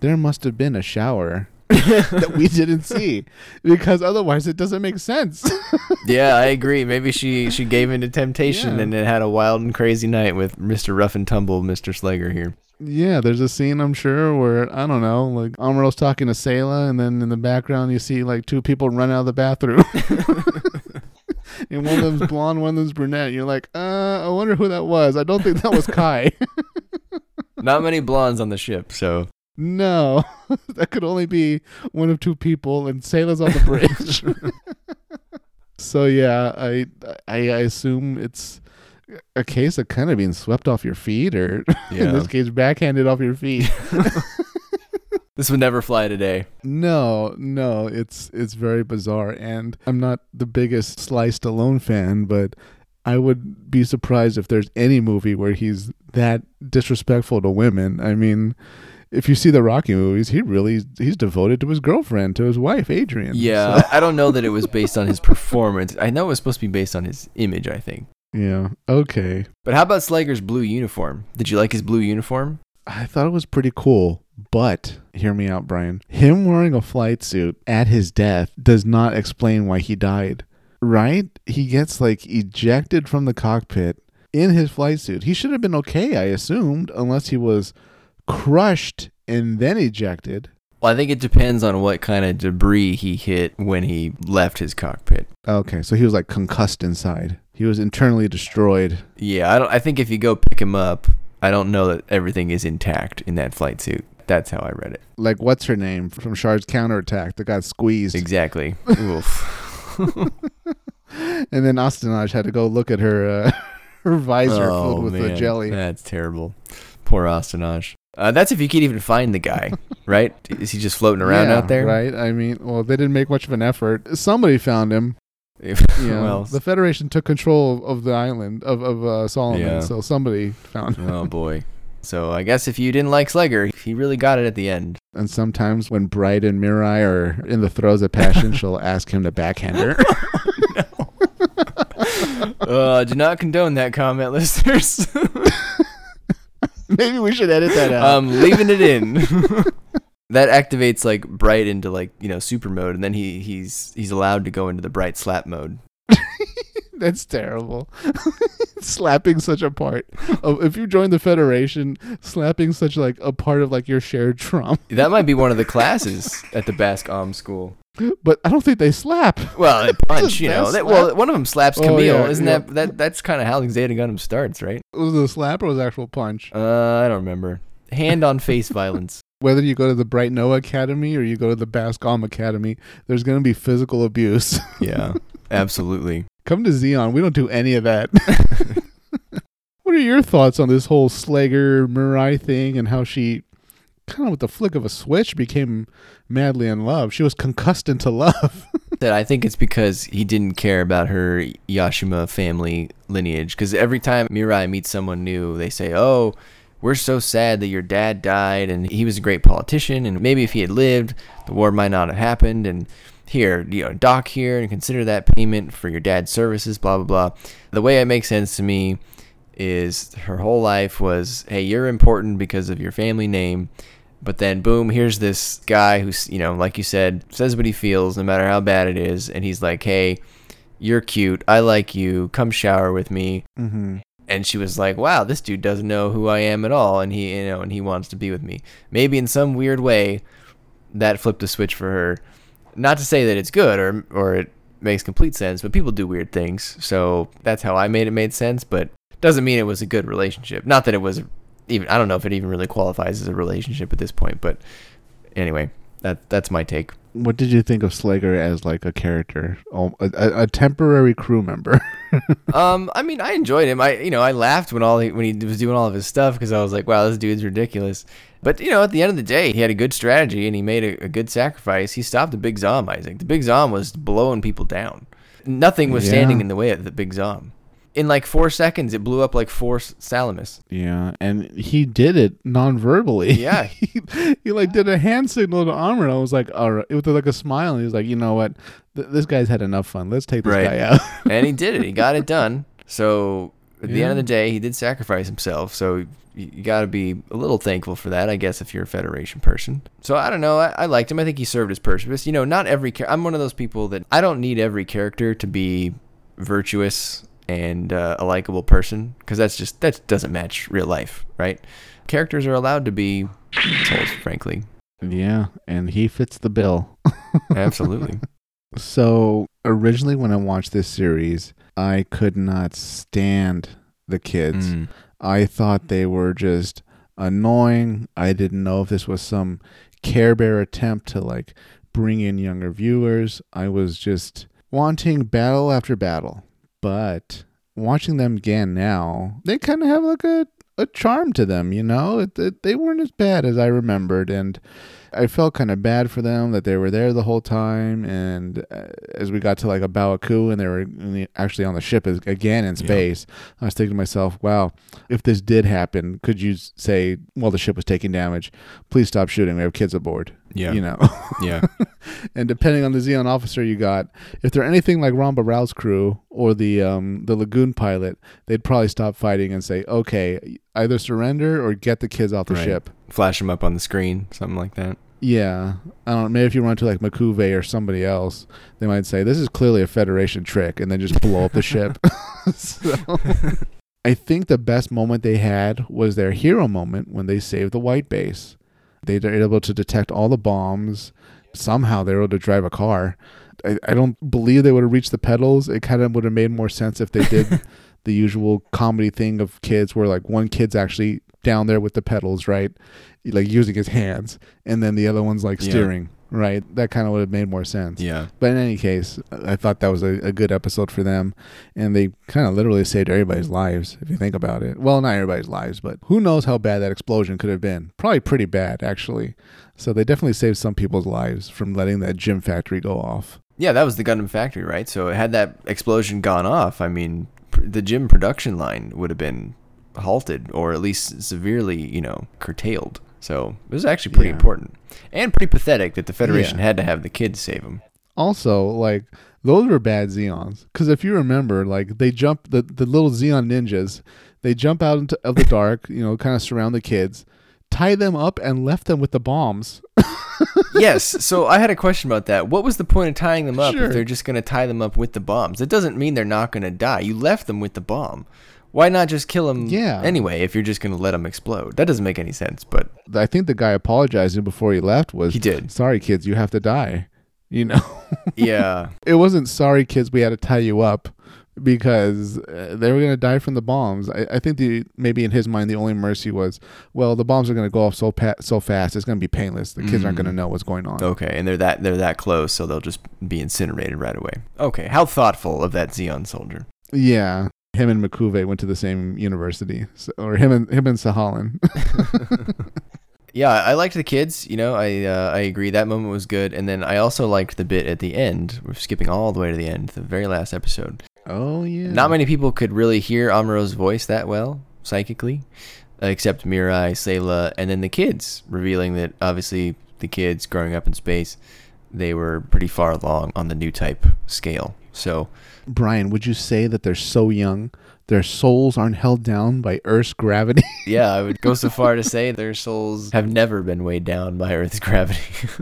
There must have been a shower <laughs> that we didn't see, because otherwise it doesn't make sense. <laughs> yeah, I agree. Maybe she she gave in to temptation Yeah. and then had a wild and crazy night with Mister Rough and Tumble, Mister Sleggar here. Yeah, there's a scene I'm sure where I don't know, like Amuro's talking to Sayla, and then in the background you see like two people run out of the bathroom. <laughs> and one of them's blonde, one of them's brunette. You're like, uh, I wonder who that was. I don't think that was Kai. Not many blondes on the ship, so no, <laughs> that could only be one of two people, and Sayla's on the bridge. <laughs> so yeah, I, I I assume it's a case of kind of being swept off your feet, or <laughs> in this case, backhanded off your feet. this would never fly today. No, no, it's it's very bizarre, and I'm not the biggest Sly Stallone fan, but I would be surprised if there's any movie where he's that disrespectful to women. I mean, if you see the Rocky movies, he really he's devoted to his girlfriend, to his wife Adrian. Yeah, So- I <laughs> I don't know that it was based on his performance. I know it was supposed to be based on his image, I think. yeah. Okay. But how about Sleggar's blue uniform? Did you like his blue uniform? I thought it was pretty cool, but hear me out, Brian. Him wearing a flight suit at his death does not explain why he died. Right? He gets like ejected from the cockpit in his flight suit. He should have been okay, I assumed, unless he was crushed and then ejected. Well, I think it depends on what kind of debris he hit when he left his cockpit. Okay, so he was like concussed inside. He was internally destroyed. Yeah, I don't. I think if you go pick him up, I don't know that everything is intact in that flight suit. That's how I read it. Like what's her name from Char's counterattack that got squeezed. Exactly. <laughs> Oof. <laughs> and then Astonaige had to go look at her uh, <laughs> her visor filled with the jelly. That's terrible. Poor Astonaige. Uh, that's if you can't even find the guy, <laughs> right? Is he just floating around Yeah, out there? Right. I mean, well, they didn't make much of an effort. Somebody found him. If- You know, well, the Federation took control of, the island of of uh, Solomon, Yeah. so somebody found him. oh boy. So I guess if you didn't like Sleggar, he really got it at the end. And sometimes when Bright and Mirai are in the throes of passion, <laughs> she'll ask him to backhand her. <laughs> uh, do not condone that comment, listeners. <laughs> Maybe we should edit that out. I'm leaving it in. <laughs> that activates like bright into like you know super mode, and then he he's he's allowed to go into the bright slap mode. <laughs> That's terrible. slapping such a part. Of, if you join the federation, slapping such like a part of like your shared trauma. That might be one of the classes at the Bask Om school. But I don't think they slap. Well, they <laughs> punch, you know. That, well, one of them slaps Oh, Kamille. yeah, Isn't yeah. that that that's kind of how Zeta Gundam starts, right? Was it a slap or was it actual punch? Uh, I don't remember. Hand on face violence. <laughs> Whether you go to the Bright Noa Academy or you go to the Bask Om Academy, there's going to be physical abuse. <laughs> Yeah, absolutely. Come to Zeon. We don't do any of that. what are your thoughts on this whole Sleggar Mirai thing and how she kind of with the flick of a switch became madly in love? She was concussed into love. <laughs> That I think it's because he didn't care about her Yashima family lineage. Because every time Mirai meets someone new, they say, "Oh, we're so sad that your dad died, and he was a great politician, and maybe if he had lived, the war might not have happened." And here, you know, dock here and consider that payment for your dad's services. Blah blah blah. The way it makes sense to me is her whole life was, "Hey, you're important because of your family name." But then, boom, here's this guy who's, you know, like you said, says what he feels no matter how bad it is. And he's like, hey, you're cute. I like you. Come shower with me. mm-hmm. And she was like, wow, this dude doesn't know who I am at all. And he, you know, and he wants to be with me. Maybe in some weird way, that flipped the switch for her. Not to say that it's good or, or it makes complete sense, but people do weird things. So that's how I made it made sense. But doesn't mean it was a good relationship. Not that it was even I don't know if it even really qualifies as a relationship at this point, but anyway, that that's my take. What did you think of Sleggar as like a character, oh, a, a, temporary crew member? <laughs> um, I mean, I enjoyed him. I you know I laughed when all he, when he was doing all of his stuff because I was like, wow, this dude's ridiculous. But you know, at the end of the day, he had a good strategy and he made a, a good sacrifice. He stopped the Big Zam, Isaac. The Big Zam was blowing people down. Nothing was standing in the way of the Big Zam. In like four seconds, it blew up like four Salamis. yeah, and he did it non-verbally. Yeah. <laughs> he, he like did a hand signal to Amuro. And I was like, all right, with like a smile. And he was like, you know what, Th- this guy's had enough fun. Let's take this Right. guy out. <laughs> and he did it. He got it done. So at the end of the day, he did sacrifice himself. So you, you got to be a little thankful for that, I guess, if you're a Federation person. So I don't know. I, I liked him. I think he served his purpose. You know, not every. Char- I'm one of those people that I don't need every character to be virtuous and uh, a likable person because that's just that doesn't match real life, right? Characters are allowed to be assholes, frankly. yeah, and he fits the bill. <laughs> Absolutely. So originally, when I watched this series, I could not stand the kids. Mm. I thought they were just annoying. I didn't know if this was some Care Bear attempt to like bring in younger viewers. I was just wanting battle after battle. But watching them again now, they kind of have like a, a charm to them, you know? It, it, they weren't as bad as I remembered. And I felt kind of bad for them that they were there the whole time. And uh, as we got to like A Baoa Qu and they were in the- actually on the ship again in Yeah. space, I was thinking to myself, wow, if this did happen, could you say, well, the ship was taking damage, please stop shooting. We have kids aboard. Yeah. You know, Yeah. <laughs> and depending on the Zeon officer you got, if they're anything like Ramba Ral's crew or the um, the Lagoon pilot, they'd probably stop fighting and say, okay, either surrender or get the kids off the Right. ship. Flash them up on the screen, something like that. Yeah, I don't know. Maybe if you run to like M'Quve or somebody else, they might say this is clearly a Federation trick, and then just blow up the ship. <laughs> <laughs> so, I think the best moment they had was their hero moment when they saved the white base. They were able to detect all the bombs. Somehow they were able to drive a car. I, I don't believe they would have reached the pedals. It kind of would have made more sense if they did <laughs> the usual comedy thing of kids where like one kid's actually down there with the pedals, right? Like using his hands, and then the other one's like Yeah. steering, right? That kind of would have made more sense. Yeah. But in any case, I thought that was a, a good episode for them. And they kind of literally saved everybody's lives, if you think about it. Well, not everybody's lives, but who knows how bad that explosion could have been. Probably pretty bad, actually. So they definitely saved some people's lives from letting that GM factory go off. Yeah, that was the Gundam factory, right? So had that explosion gone off, I mean, the GM production line would have been halted or at least severely, you know, curtailed. So it was actually pretty Yeah. important and pretty pathetic that the Federation Yeah. had to have the kids save him. Also, like Those were bad Zeons. Because if you remember, like they jump the the little Zeon ninjas, they jump out into, of the dark, you know, kind of surround the kids, tie them up, and left them with the bombs. <laughs> yes. So I had a question about that. What was the point of tying them up Sure. if they're just going to tie them up with the bombs? It doesn't mean they're not going to die. You left them with the bomb. Why not just kill them Yeah. anyway if you're just going to let them explode? That doesn't make any sense, but I think the guy apologizing before he left was he did. sorry kids, you have to die. You know, Yeah. <laughs> it wasn't sorry kids, we had to tie you up because uh, they were gonna die from the bombs. I, I think the maybe in his mind the only mercy was, well, the bombs are gonna go off so pa- so fast, it's gonna be painless. The kids aren't Mm. gonna know what's going on. Okay, and they're that they're that close, so they'll just be incinerated right away. Okay, how thoughtful of that Zeon soldier. Yeah, him and M'Quve went to the same university, so, or him and him and Sahalan. <laughs> Yeah, I liked the kids. You know, I uh, I agree that moment was good, and then I also liked the bit at the end. We're skipping all the way to the end, the very last episode. Oh yeah, Not many people could really hear Amuro's voice that well psychically, except Mirai, Sayla, and then the kids, revealing that obviously the kids growing up in space, they were pretty far along on the new type scale. So Brian, would you say that they're so young, their souls aren't held down by Earth's gravity? <laughs> yeah, I would go so far to say their souls have never been weighed down by Earth's gravity.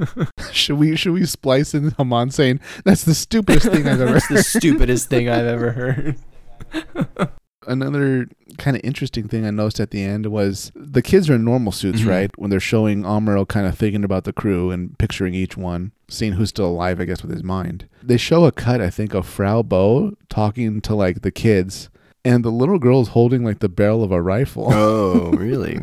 <laughs> should we should we splice in Haman saying that's the stupidest thing I've ever That's the stupidest thing I've ever heard. <laughs> Another kind of interesting thing I noticed at the end was the kids are in normal suits, Mhm. right? When they're showing Amuro kind of thinking about the crew and picturing each one, seeing who's still alive, I guess, with his mind. They show a cut, I think, of Frau Bo talking to like the kids, and the little girl's holding like the barrel of a rifle. Oh, <laughs> really?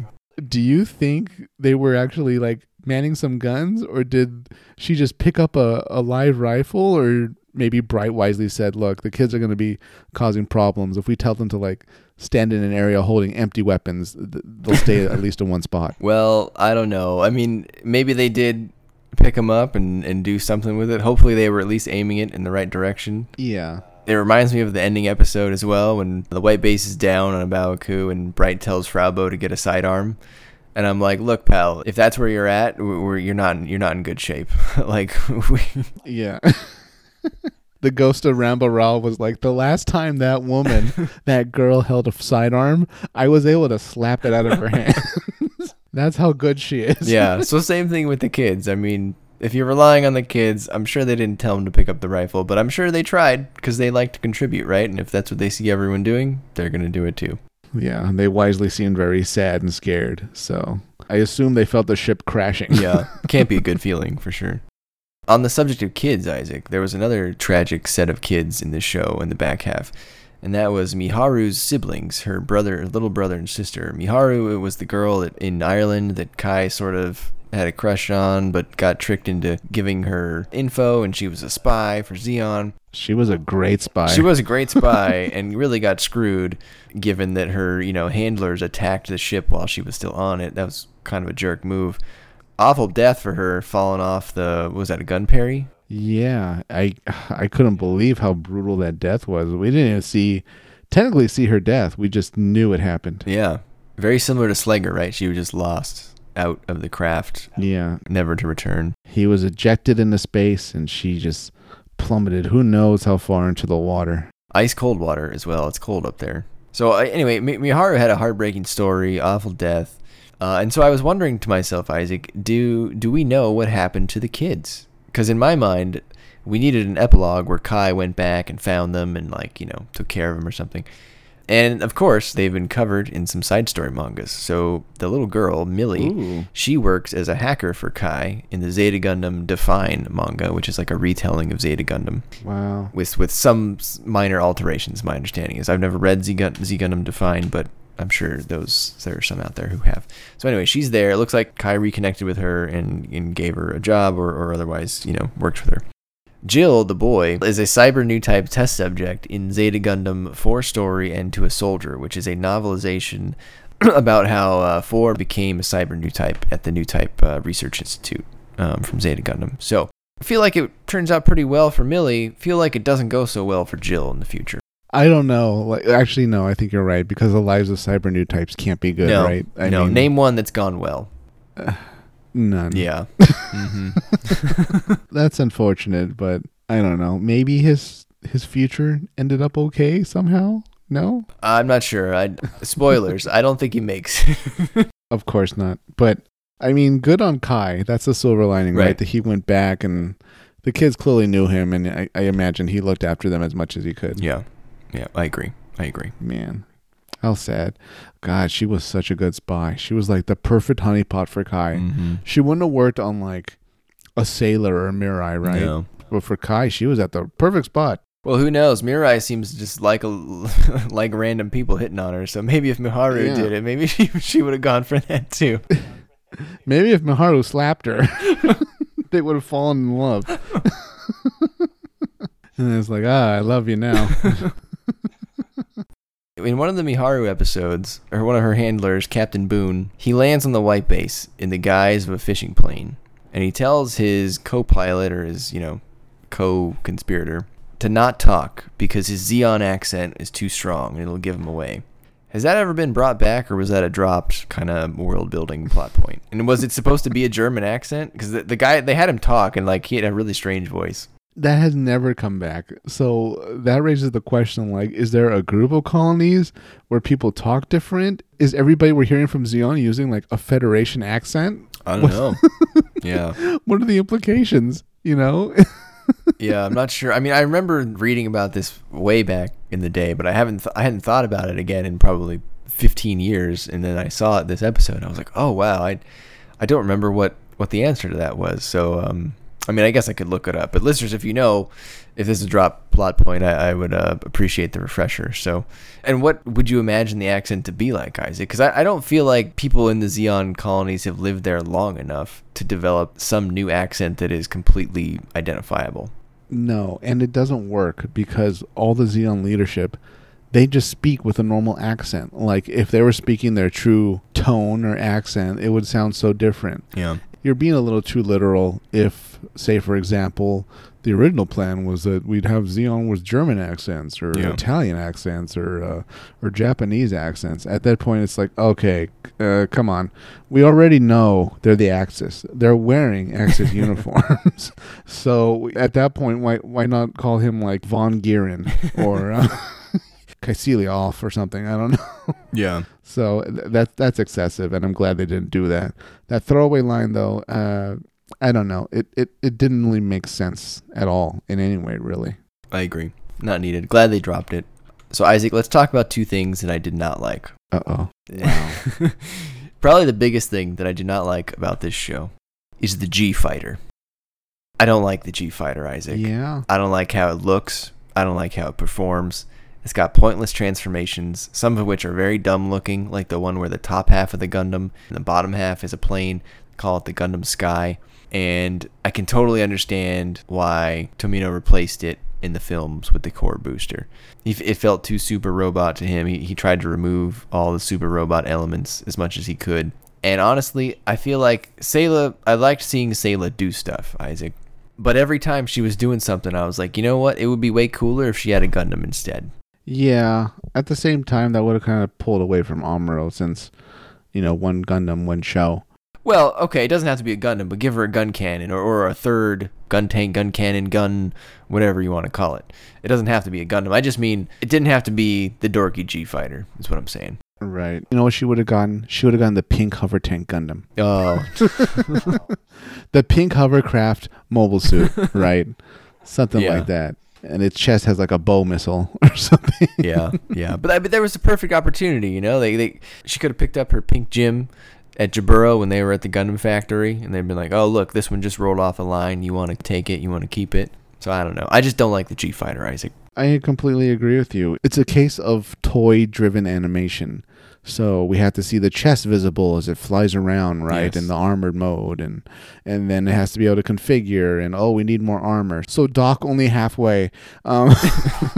Do you think they were actually like manning some guns, or did she just pick up a, a live rifle, or maybe Bright wisely said, "Look, the kids are going to be causing problems. If we tell them to like stand in an area holding empty weapons, th- they'll stay at least in one spot." <laughs> Well, I don't know. I mean, maybe they did pick them up and, and do something with it. Hopefully, they were at least aiming it in the right direction. Yeah, It reminds me of the ending episode as well when the white base is down on a Abawaku and Bright tells Frau Bo to get a sidearm. And I'm like, look, pal, if that's where you're at, we- we're, you're not you're not in good shape. <laughs> like, we, yeah. <laughs> the ghost of Ramba Ral was like, the last time that woman, <laughs> that girl held a sidearm, I was able to slap it out of her hand. That's how good she is. yeah. So same thing with the kids. I mean, if you're relying on the kids, I'm sure they didn't tell them to pick up the rifle, but I'm sure they tried because they like to contribute, right? And if that's what they see everyone doing, they're gonna do it too. Yeah, they wisely seemed very sad and scared. So I assume they felt the ship crashing. Yeah, <laughs> can't be a good feeling for sure. On the subject of kids, Isaac, there was another tragic set of kids in the show in the back half, and that was Miharu's siblings, her brother, little brother and sister. Miharu it was the girl that, in Ireland that Kai sort of had a crush on, but got tricked into giving her info, and she was a spy for Zeon. She was a great spy. She was a <laughs> great spy and really got screwed, given that her, you know, handlers attacked the ship while she was still on it. That was kind of a jerk move. Awful death for her, falling off the was that a Gunperry? Yeah, I I couldn't believe how brutal that death was. We didn't even see technically see her death. We just knew it happened. Yeah, very similar to Sleggar, right? She was just lost out of the craft, Yeah, never to return. he was ejected into space and she just plummeted who knows how far into the water. Ice cold water as well. It's cold up there. So uh, anyway, Mi- Miharu had a heartbreaking story, awful death, uh, and so I was wondering to myself, Isaac, do do we know what happened to the kids? Because in my mind, we needed an epilogue where Kai went back and found them and like you know took care of them or something. And of course, they've been covered in some side story mangas. So the little girl, Millie, Ooh. she works as a hacker for Kai in the Zeta Gundam Define manga, which is like a retelling of Zeta Gundam Wow. with with some minor alterations. My understanding is I've never read Z, Gun- Z Gundam Define, but I'm sure those there are some out there who have. So anyway, she's there. It looks like Kai reconnected with her and, and gave her a job or, or otherwise, you know, worked with her. Jill, the boy, is a cyber new type test subject in Zeta Gundam 4 Story and To a Soldier, which is a novelization <clears throat> about how uh, 4 became a cyber new type at the New Type uh, Research Institute um, from Zeta Gundam. So I feel like it turns out pretty well for Millie. Feel like it doesn't go so well for Jill in the future. I don't know. Like actually no, I think you're right because the lives of cyber new types can't be good, no, right? I no. mean, name one that's gone well. <sighs> none. Yeah. <laughs> hmm <laughs> That's unfortunate, but I don't know. Maybe his his future ended up okay somehow. No, I'm not sure. I spoilers. I don't think he makes. <laughs> of course not. But I mean, good on Kai. That's the silver lining, right? Right. That he went back and the kids clearly knew him, and I, I imagine he looked after them as much as he could. yeah, yeah. I agree. I agree. Man, how sad. God, she was such a good spy. She was like the perfect honeypot for Kai. Mm-hmm. She wouldn't have worked on like a Sayla or a Mirai, right? No. But for Kai, she was at the perfect spot. Well, who knows? Mirai seems just like a <laughs> like random people hitting on her. So maybe if Miharu Yeah. did it, maybe <laughs> she she would have gone for that too. <laughs> Maybe if Miharu slapped her, they would have fallen in love. and it's like, ah, I love you now. In one of the Miharu episodes, or one of her handlers, Captain Boone, he lands on the white base in the guise of a fishing plane, and he tells his co-pilot or his you know co-conspirator to not talk because his Zeon accent is too strong and it'll give him away. Has that ever been brought back, or was that a dropped kind of world-building plot point? And was it supposed to be a German accent? Because the, the guy they had him talk, and like he had a really strange voice. That has never come back. So that raises the question like, is there a group of colonies where people talk different? Is everybody we're hearing from Zeon using like a Federation accent? I don't know. <laughs> yeah. What are the implications? You know? <laughs> yeah, I'm not sure. I mean, I remember reading about this way back in the day, but I haven't th- I hadn't thought about it again in probably 15 years. And then I saw it this episode. And I was like, oh wow, I I don't remember what what the answer to that was. So um, I mean, I guess I could look it up. But listeners, if you know if this is a drop plot point, I, I would uh, appreciate the refresher. So, and what would you imagine the accent to be like, Isaac? Because I, I don't feel like people in the Zeon colonies have lived there long enough to develop some new accent that is completely identifiable. No, and it doesn't work because all the Zeon leadership, they just speak with a normal accent. Like if they were speaking their true tone or accent, it would sound so different. Yeah. You're being a little too literal if, say, for example, the original plan was that we'd have Zeon with German accents or Yeah. Italian accents or uh, or Japanese accents. At that point, it's like, okay, uh, come on. We already know they're the Axis. They're wearing Axis <laughs> uniforms. <laughs> So at that point, why why not call him like Von Gihren or uh, <laughs> Kaisiliov or something? I don't <laughs> know. Yeah. So th- that that's excessive, and I'm glad they didn't do that. That throwaway line, though, uh, I don't know. It, it it didn't really make sense at all in any way, really. I agree. Not needed. Glad they dropped it. So Isaac, let's talk about two things that I did not like. Uh oh. Wow. Probably the biggest thing that I did not like about this show is the G fighter. I don't like the G fighter, Isaac. Yeah. I don't like how it looks. I don't like how it performs. It's got pointless transformations, some of which are very dumb looking, like the one where the top half of the Gundam and the bottom half is a plane. Call it the Gundam Sky. And I can totally understand why Tomino replaced it in the films with the core booster. It felt too super robot to him. He, he tried to remove all the super robot elements as much as he could. And honestly, I feel like Sayla, I liked seeing Sayla do stuff, Isaac. But every time she was doing something, I was like, you know what? It would be way cooler if she had a Gundam instead. Yeah. At the same time, that would have kind of pulled away from Amuro since, you know, one Gundam, one show. Well, okay, it doesn't have to be a Gundam, but give her a gun cannon or, or a third gun tank, gun cannon, gun, whatever you want to call it. It doesn't have to be a Gundam. I just mean it didn't have to be the dorky G fighter. Is what I'm saying. Right. You know what she would have gotten? She would have gotten the pink hover tank Gundam. Oh, <laughs> The pink hovercraft mobile suit, <laughs> right? Something Yeah. like that. And its chest has like a bow missile <laughs> or something. yeah, yeah. But I- but there was a perfect opportunity. You know, they they she could have picked up her pink GM at Jaburo when they were at the Gundam factory, and they'd been like, "Oh, look, this one just rolled off the line. You want to take it? You want to keep it?" So I don't know. I just don't like the G fighter, Isaac. I completely agree with you. It's a case of toy driven animation. So we have to see the chest visible as it flies around, right, Yes. in the armored mode, and and then it has to be able to configure, and oh, we need more armor. So dock only halfway. Um,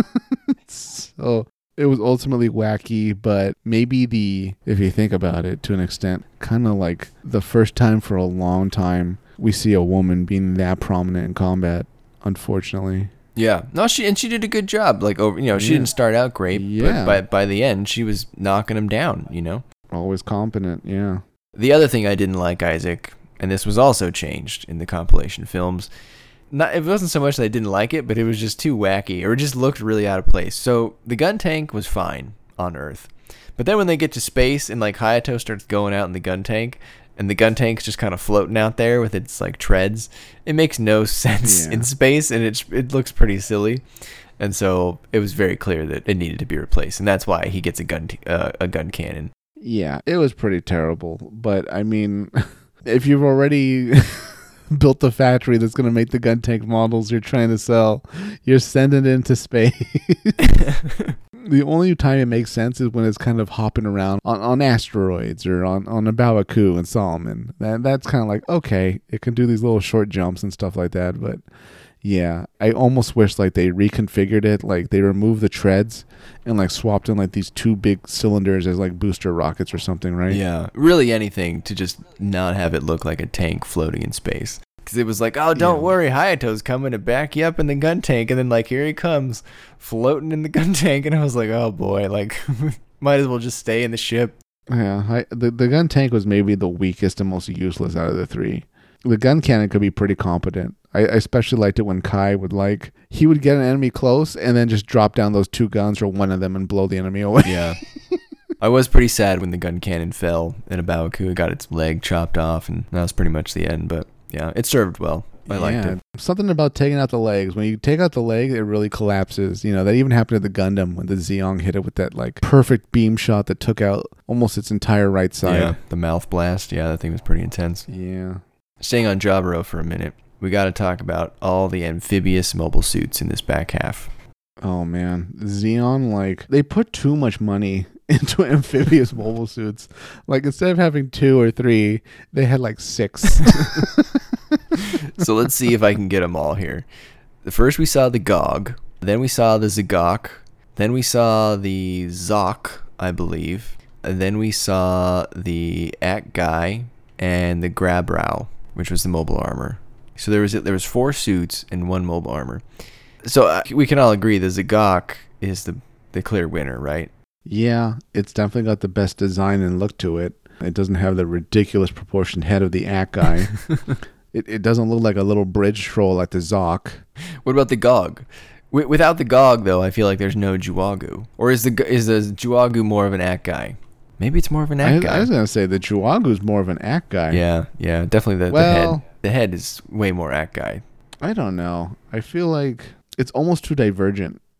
<laughs> so it was ultimately wacky, but maybe the if you think about it to an extent, kind of like the first time for a long time we see a woman being that prominent in combat. Unfortunately. Yeah. No, she and she did a good job. Like over, you know, she Yeah. didn't start out great, Yeah. but by by the end, she was knocking him down. You know. Always competent, yeah. The other thing I didn't like, Isaac, and this was also changed in the compilation films, not it wasn't so much that I didn't like it, but it was just too wacky or it just looked really out of place. So the gun tank was fine on Earth. But then when they get to space and like Hayato starts going out in the gun tank and the gun tank's just kind of floating out there with its like treads, it makes no <laughs> sense Yeah. in space and it it looks pretty silly. And so it was very clear that it needed to be replaced, and that's why he gets a gun t- uh, a gun cannon. Yeah, it was pretty terrible. But I mean, <laughs> if you've already <laughs> built the factory that's going to make the gun tank models you're trying to sell, you're sending it into space. The only time it makes sense is when it's kind of hopping around on, on asteroids or on, on A Baoa Qu and Solomon. That, that's kind of like, okay, it can do these little short jumps and stuff like that. But yeah, I almost wish like they reconfigured it, like they removed the treads and like swapped in like these two big cylinders as like booster rockets or something, right? Yeah, really anything to just not have it look like a tank floating in space. Because it was like, oh, don't Yeah. worry, Hayato's coming to back you up in the gun tank, and then like here he comes, floating in the gun <laughs> tank, and I was like, oh boy, like <laughs> might as well just stay in the ship. Yeah, I, the the gun tank was maybe the weakest and most useless out of the three. The gun cannon could be pretty competent. I, I especially liked it when Kai would like he would get an enemy close and then just drop down those two guns or one of them and blow the enemy away. Yeah. <laughs> I was pretty sad when the gun cannon fell and A Baoa Qu It got its leg chopped off, and that was pretty much the end. But yeah, it served well. I liked Yeah, it. Something about taking out the legs. When you take out the leg, it really collapses. You know, that even happened to the Gundam when the Zeong hit it with that like perfect beam shot that took out almost its entire right side. Yeah, the mouth blast. Yeah, that thing was pretty intense. Yeah. Staying on Jaburo for a minute, we got to talk about all the amphibious mobile suits in this back half. Oh man, Zeon like they put too much money <laughs> into amphibious mobile suits. Like instead of having two or three, they had like six. <laughs> <laughs> so let's see if I can get them all here. The first we saw the Gog, then we saw the Z'Gok, then we saw the Zock, I believe, and then we saw the Acguy and the Graublo, which was the mobile armor. So there was there was four suits and one mobile armor. So uh, we can all agree the Z'Gok is the the clear winner, right? yeah, it's definitely got the best design and look to it. It doesn't have the ridiculous proportioned head of the Acguy. <laughs> it, it doesn't look like a little bridge troll like the Zock. What about the Gog? Wi without the Gog, though, I feel like there's no Juaggu. Or is the is the Juaggu more of an Acguy? Maybe it's more of an I, guy. I was gonna say the Juaggu's more of an Acguy. Yeah, yeah, definitely the, the Well- head. The head is way more Acguy. I don't know. I feel like it's almost too divergent. <laughs>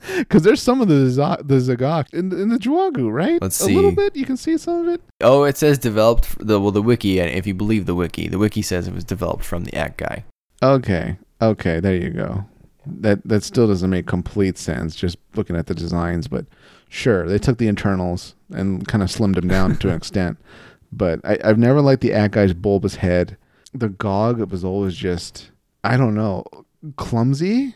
<laughs> Because there's some of the Za- the Z'Gok in, in the Juaggu, right? Let's see. A little bit. You can see some of it. Oh, it says developed the well the wiki. and If you believe the wiki, the wiki says it was developed from the Acguy. Okay. Okay. There you go. That that still doesn't make complete sense. Just looking at the designs, but sure, they took the internals and kind of slimmed them down to an <laughs> extent. But I, I've never liked the Acguy's bulbous head. The Gog, it was always just I don't know, clumsy.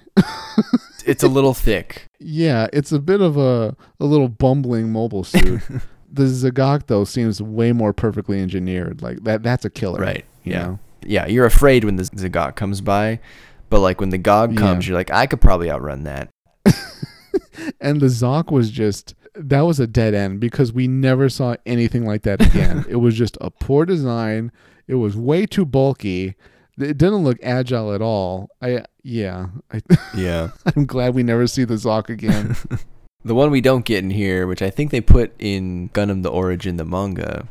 It's a little thick. <laughs> Yeah, it's a bit of a a little bumbling mobile suit. <laughs> the Z'Gok though seems way more perfectly engineered. Like that that's a killer. Right. Yeah. know? Yeah, you're afraid when the Z'Gok comes by, but like when the Gog comes, Yeah. you're like, I could probably outrun that. <laughs> And the Zock was just that was a dead end because we never saw anything like that again. it was just a poor design. It was way too bulky. It didn't look agile at all. I yeah, I, <laughs> Yeah. I'm glad we never see the Zock again. <laughs> The one we don't get in here, which I think they put in Gundam the Origin, the manga,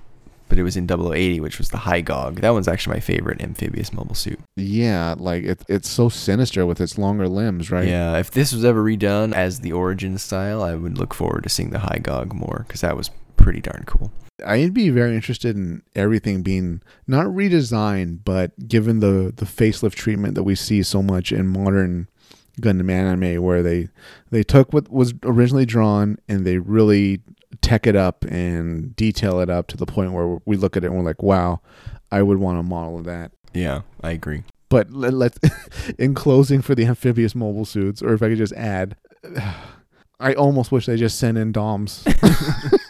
but it was in 0080, which was the Hy-Gogg. That one's actually my favorite amphibious mobile suit. yeah, like it, it's so sinister with its longer limbs, right? Yeah, if this was ever redone as the Origin style, I would look forward to seeing the Hy-Gogg more because that was pretty darn cool. I'd be very interested in everything being not redesigned, but given the the facelift treatment that we see so much in modern Gundam anime, where they they took what was originally drawn and they really tech it up and detail it up to the point where we look at it and we're like, wow, I would want a model of that. Yeah, I agree. But let, let <laughs> in closing for the amphibious mobile suits, or if I could just add, <sighs> I almost wish they just sent in DOMs. <laughs> <laughs>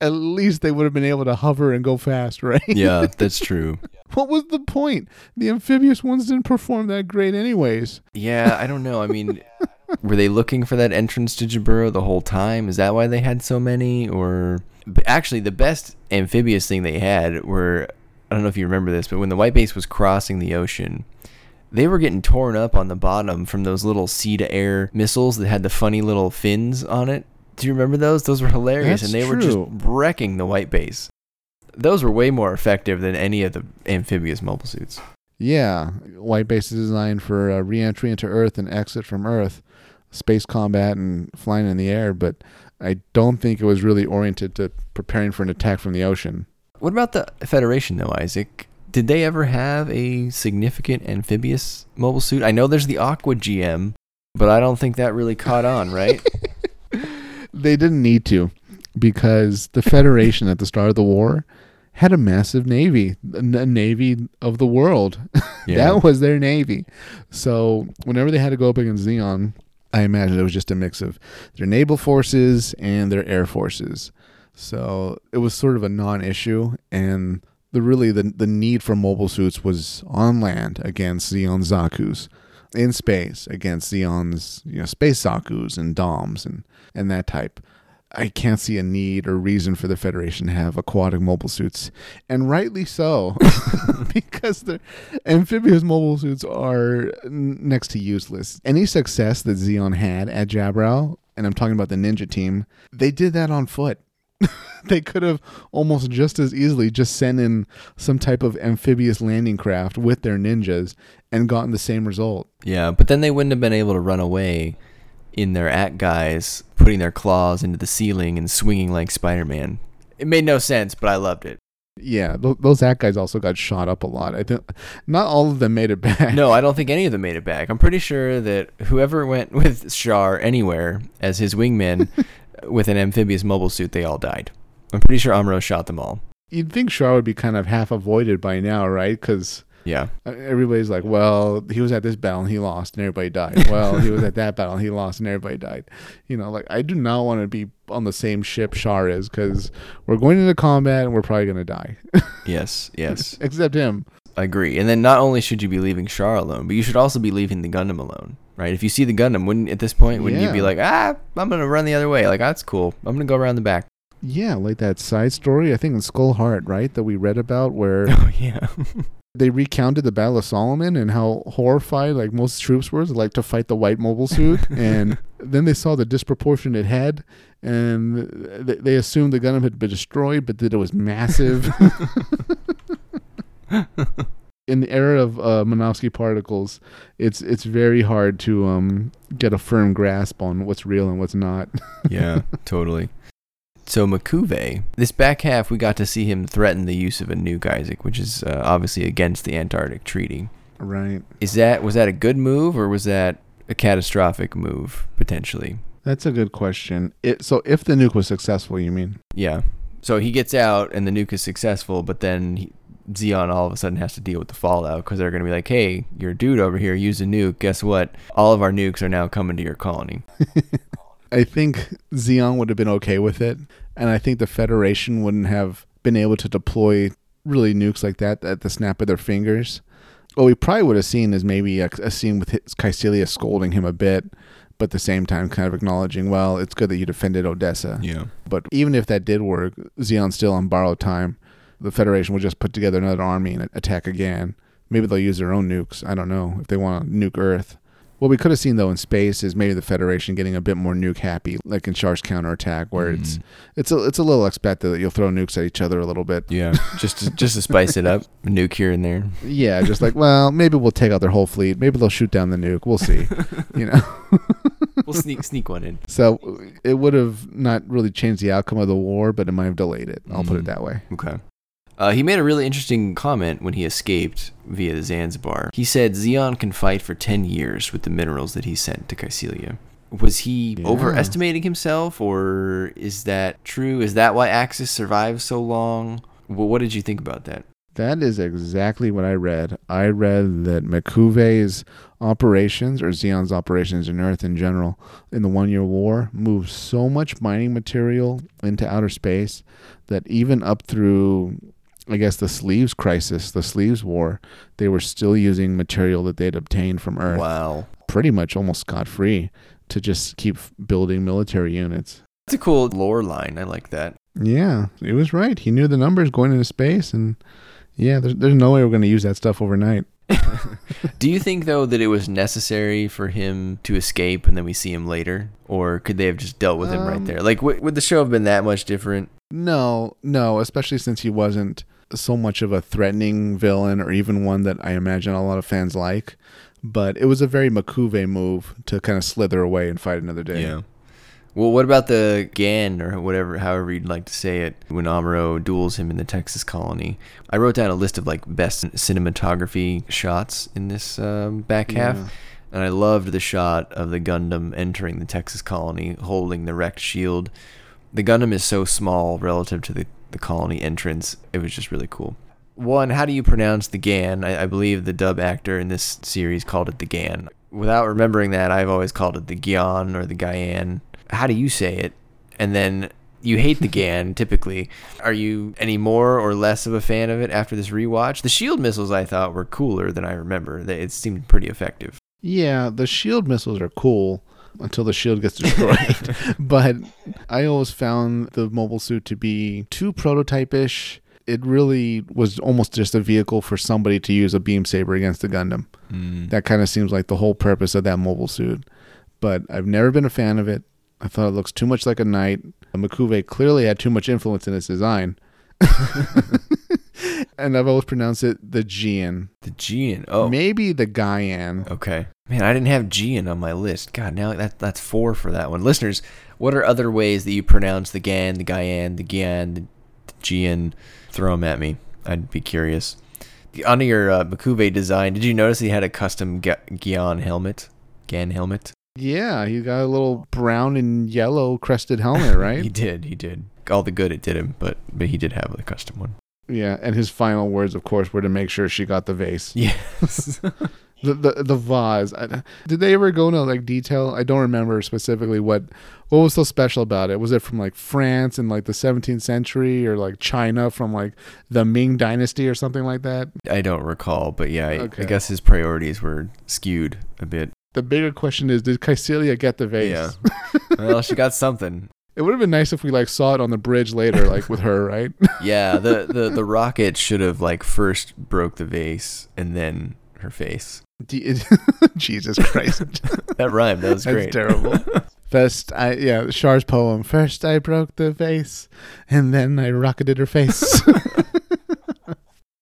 At least they would have been able to hover and go fast, <laughs> right? Yeah, that's true. <laughs> What was the point? The amphibious ones didn't perform that great, anyways. Yeah, I don't know. I mean, <laughs> were they looking for that entrance to Jaburo the whole time? Is that why they had so many? Or actually, the best amphibious thing they had were I don't know if you remember this, but when the white base was crossing the ocean, they were getting torn up on the bottom from those little sea to air missiles that had the funny little fins on it. Do you remember those? Those were hilarious, That's and they were just wrecking the white base. Those were way more effective than any of the amphibious mobile suits. Yeah, White Base is designed for uh, re-entry into Earth and exit from Earth, space combat and flying in the air. But I don't think it was really oriented to preparing for an attack from the ocean. What about the Federation, though, Isaac? Did they ever have a significant amphibious mobile suit? I know there's the Aqua GM, but I don't think that really caught on, right? <laughs> They didn't need to, because the <laughs> Federation at the start of the war had a massive navy, a navy of the world. <laughs> that was their navy. So whenever they had to go up against Zeon, I imagine it was just a mix of their naval forces and their air forces. So it was sort of a non-issue, and the really the the need for mobile suits was on land against Zeon Zaku's, in space against Zeon's you know space Zaku's and Doms and and that type. I can't see a need or reason for the Federation to have aquatic mobile suits, and rightly so, <laughs> because the amphibious mobile suits are next to useless. Any success that Zeon had at Jaburo, and I'm talking about the ninja team, they did that on foot. <laughs> they could have almost just as easily just sent in some type of amphibious landing craft with their ninjas and gotten the same result. Yeah, but then they wouldn't have been able to run away in their Acguys, putting their claws into the ceiling and swinging like Spider Man. It made no sense, but I loved it. Yeah, those Acguys also got shot up a lot. I think not all of them made it back. No, I don't think any of them made it back. I'm pretty sure that whoever went with Char anywhere as his wingman <laughs> with an amphibious mobile suit, they all died. I'm pretty sure Amuro shot them all. You'd think Char would be kind of half avoided by now, right? Because Yeah. Uh, everybody's like, well, he was at this battle and he lost and everybody died. <laughs> Well, he was at that battle and he lost and everybody died. You know, like I do not want to be on the same ship Char is because we're going into combat and we're probably going to die. <laughs> Yes, yes. Except him. I agree. And then not only should you be leaving Char alone, but you should also be leaving the Gundam alone, right? If you see the Gundam, wouldn't at this point wouldn't you be like, ah, I'm gonna run the other way? Like that's cool. I'm gonna go around the back. Yeah, like that side story, I think in Skull Heart, right? That we read about where <laughs> Oh yeah. <laughs> they recounted the Battle of Solomon and how horrified like most troops were like to fight the white mobile suit <laughs> and then they saw the disproportionate head and th- they assumed the Gundam had been destroyed but that it was massive in the era of uh, Minovsky particles it's it's very hard to um get a firm grasp on what's real and what's not <laughs> yeah, totally. So M'Quve, this back half, we got to see him threaten the use of a nuke, Isaac, which is uh, obviously against the Antarctic Treaty. right Is that was that a good move or was that a catastrophic move potentially? that's a good question it so if the nuke was successful you mean Yeah. So he gets out and the nuke is successful, but then he, Zeon all of a sudden has to deal with the fallout because they're going to be like, hey, your dude over here used a nuke. Guess what? All of our nukes are now coming to your colony. <laughs> I think Zeon would have been okay with it, and I think the Federation wouldn't have been able to deploy really nukes like that at the snap of their fingers. What we probably would have seen is maybe a, a scene with his, Kycilia scolding him a bit, but at the same time kind of acknowledging, well, it's good that you defended Odessa. Yeah. But even if that did work, Zeon's still on borrowed time. The Federation will just put together another army and attack again. Maybe they'll use their own nukes. I don't know if they want to nuke Earth. What we could have seen though in space is maybe the Federation getting a bit more nuke happy, like in Char's counterattack, where it's Mhm. it's a it's a little expected that you'll throw nukes at each other a little bit. Yeah. <laughs> just to, just to spice it up, a nuke here and there. Yeah, just like well, maybe we'll take out their whole fleet. Maybe they'll shoot down the nuke. We'll see. <laughs> you know. We'll sneak sneak one in. So it would have not really changed the outcome of the war, but it might have delayed it. I'll put it Mm. that way. Okay. Uh, he made a really interesting comment when he escaped via the Zanzibar. He said Zeon can fight for 10 years with the minerals that he sent to Kycilia. Was he Yeah. overestimating himself, or is that true? Is that why Axis survived so long? Wh- what did you think about that? That is exactly what I read. I read that M'Quve's operations, or Zeon's operations in Earth in general, in the One Year War, moved so much mining material into outer space that even up through, I guess, the Sleeves Crisis, the Sleeves War, they were still using material that they'd obtained from Earth, Wow. pretty much almost scot free, to just keep building military units. That's a cool lore line. I like that. Yeah, he was right. He knew the numbers going into space, and Yeah, there's, there's no way we're going to use that stuff overnight. <laughs> Do you think though that it was necessary for him to escape and then we see him later, or could they have just dealt with him right Um, there? Like, w- would the show have been that much different? No, no, especially since he wasn't so much of a threatening villain or even one that I imagine a lot of fans like. But it was a very M'Quve move to kind of slither away and fight another day. Yeah. Well, what about the Gan or whatever, however you'd like to say it, when Amuro duels him in the Texas colony? I wrote down a list of like best cinematography shots in this um, back half, Yeah. and I loved the shot of the Gundam entering the Texas colony holding the wrecked shield. The Gundam is so small relative to the, the colony entrance. It was just really cool. One, how do you pronounce the Gan? I, I believe the dub actor in this series called it the Gan. Without remembering that, I've always called it the Gyan or the Gyan. How do you say it? And then you hate the Gan <laughs> typically. Are you any more or less of a fan of it after this rewatch? The shield missiles I thought were cooler than I remember. They, it seemed pretty effective. Yeah, the shield missiles are cool until the shield gets <laughs> destroyed. <laughs> but I always found the mobile suit to be too prototype-ish. It really was almost just a vehicle for somebody to use a beam saber against the Gundam. Mm. That kind of seems like the whole purpose of that mobile suit. But I've never been a fan of it. I thought it looks too much like a knight. M'Quve clearly had too much influence in its design. <laughs> <laughs> and I've always pronounced it the Gian. The Gian. Oh, Maybe the Gaian. Okay. Man, I didn't have Gian on my list. God, now that that's four for that one. Listeners, what are other ways that you pronounce the Gan, the Gyan, the Gian, the, Gian? Throw them at me. I'd be curious. The, on your uh, design, did you notice he had a custom Ga- Gian helmet? Gan helmet? Yeah, he got a little brown and yellow crested helmet, <laughs> right? He did. He did. All the good it did him, but but he did have a custom one. Yeah, and his final words, of course, were to make sure she got the vase, Yes. <laughs> the the, the vase. I, did they ever go into like detail? I don't remember specifically what what was so special about it. Was it from like France in like the 17th century, or like China from like the Ming Dynasty or something like that? I don't recall, but yeah, I, Okay. I guess his priorities were skewed a bit. The bigger question is, did Kycilia get the vase? Yeah. well, she got something. <laughs> It would have been nice if we like saw it on the bridge later, like with her, right? <laughs> Yeah, the, the, the rocket should have like first broke the vase and then her face. D- <laughs> Jesus Christ. <laughs> That rhymed. That was That's great. terrible. First, I yeah, Char's poem. First, I broke the vase, and then I rocketed her face.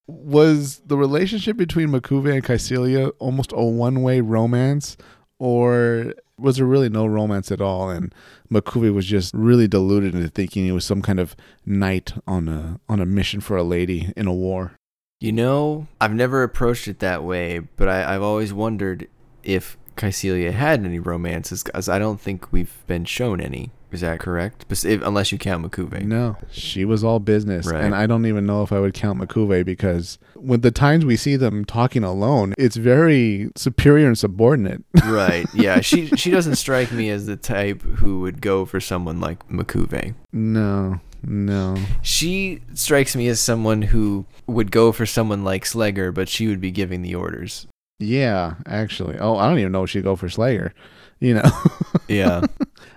Was the relationship between M'Quve and Kycilia almost a one-way romance, or was there really no romance at all? And M'Quve was just really deluded into thinking he was some kind of knight on a on a mission for a lady in a war. You know, I've never approached it that way, but I, I've always wondered if Kycilia had any romances, because I don't think we've been shown any. Is that correct? If- unless you count M'Quve. No, she was all business, Right. and I don't even know if I would count M'Quve because with the times we see them talking alone, it's very superior and subordinate. <laughs> Right. Yeah. She she doesn't strike me as the type who would go for someone like M'Quve. no, no. She strikes me as someone who would go for someone like Sleggar, but she would be giving the orders. Yeah, actually. Oh, I don't even know if she'd go for Slayer. You know, <laughs> Yeah.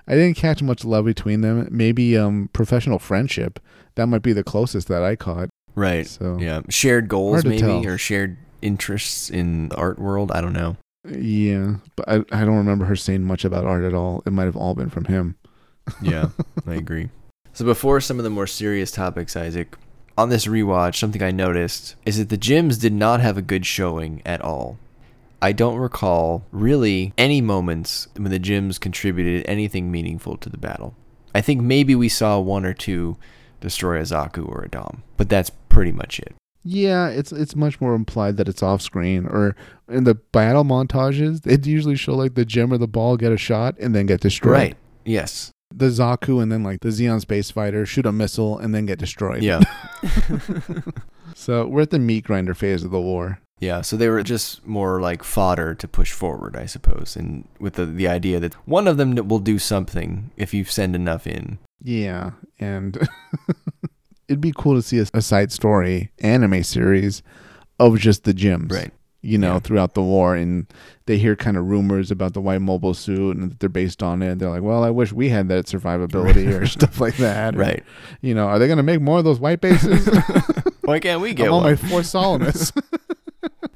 I didn't catch much love between them. Maybe um professional friendship. That might be the closest that I caught. Right. So Yeah. Shared goals, maybe, tell. or shared interests in the art world. I don't know. yeah, but I I don't remember her saying much about art at all. It might have all been from him. Yeah, I <laughs> agree. So before some of the more serious topics, Isaac, on this rewatch, something I noticed is that the GMs did not have a good showing at all. I don't recall really any moments when the GMs contributed anything meaningful to the battle. I think maybe we saw one or two destroy a Zaku or a Dom, but that's pretty much it. Yeah, it's it's much more implied that it's off screen or in the battle montages, they'd usually show like the GM or the ball get a shot and then get destroyed. Right. Yes. The Zaku and then like the Zeon space fighter shoot a missile and then get destroyed. Yeah. <laughs> So we're at the meat grinder phase of the war. Yeah, so they were just more like fodder to push forward, I suppose, and with the the idea that one of them will do something if you send enough in. Yeah, and <laughs> it'd be cool to see a, a side story anime series of just the GMs. Right. You know, Yeah. throughout the war, and they hear kind of rumors about the white mobile suit, and that they're based on it. They're like, "Well, I wish we had that survivability <laughs> or stuff like that." Right. You know, are they going to make more of those white bases? <laughs> Why can't we get I'm on my fourth Salamis.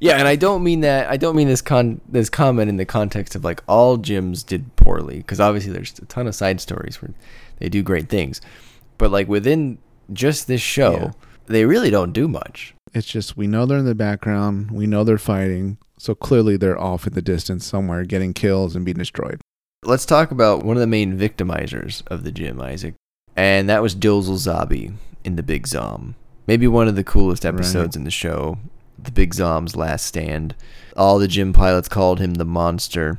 Yeah, and I don't mean that. I don't mean this con this comment in the context of like all GMs did poorly, because obviously there's a ton of side stories where they do great things, but like within just this show, Yeah. they really don't do much. it's just we know they're in the background. We know they're fighting. So clearly they're off in the distance somewhere, getting kills and being destroyed. Let's talk about one of the main victimizers of the GM, Isaac, and that was Dozle Zabi in the Big Zam. Maybe one of the coolest episodes in the show, the Big Zam's last stand. All the GM pilots called him the monster.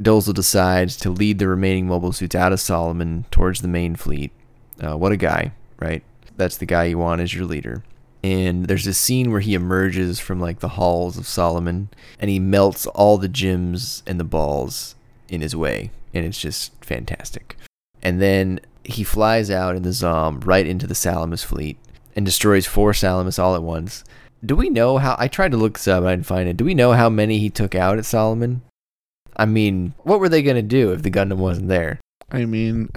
Dozle decides to lead the remaining mobile suits out of Solomon towards the main fleet. Uh, what a guy, right? That's the guy you want as your leader. And there's a scene where he emerges from like the halls of Solomon and he melts all the GMs and the balls in his way. And it's just fantastic. And then he flies out in the Zam right into the Salamis fleet and destroys four Salamis all at once. Do we know how? I tried to look this up, I didn't find it. Do we know how many he took out at Solomon? I mean, what were they gonna do if the Gundam wasn't there? I mean,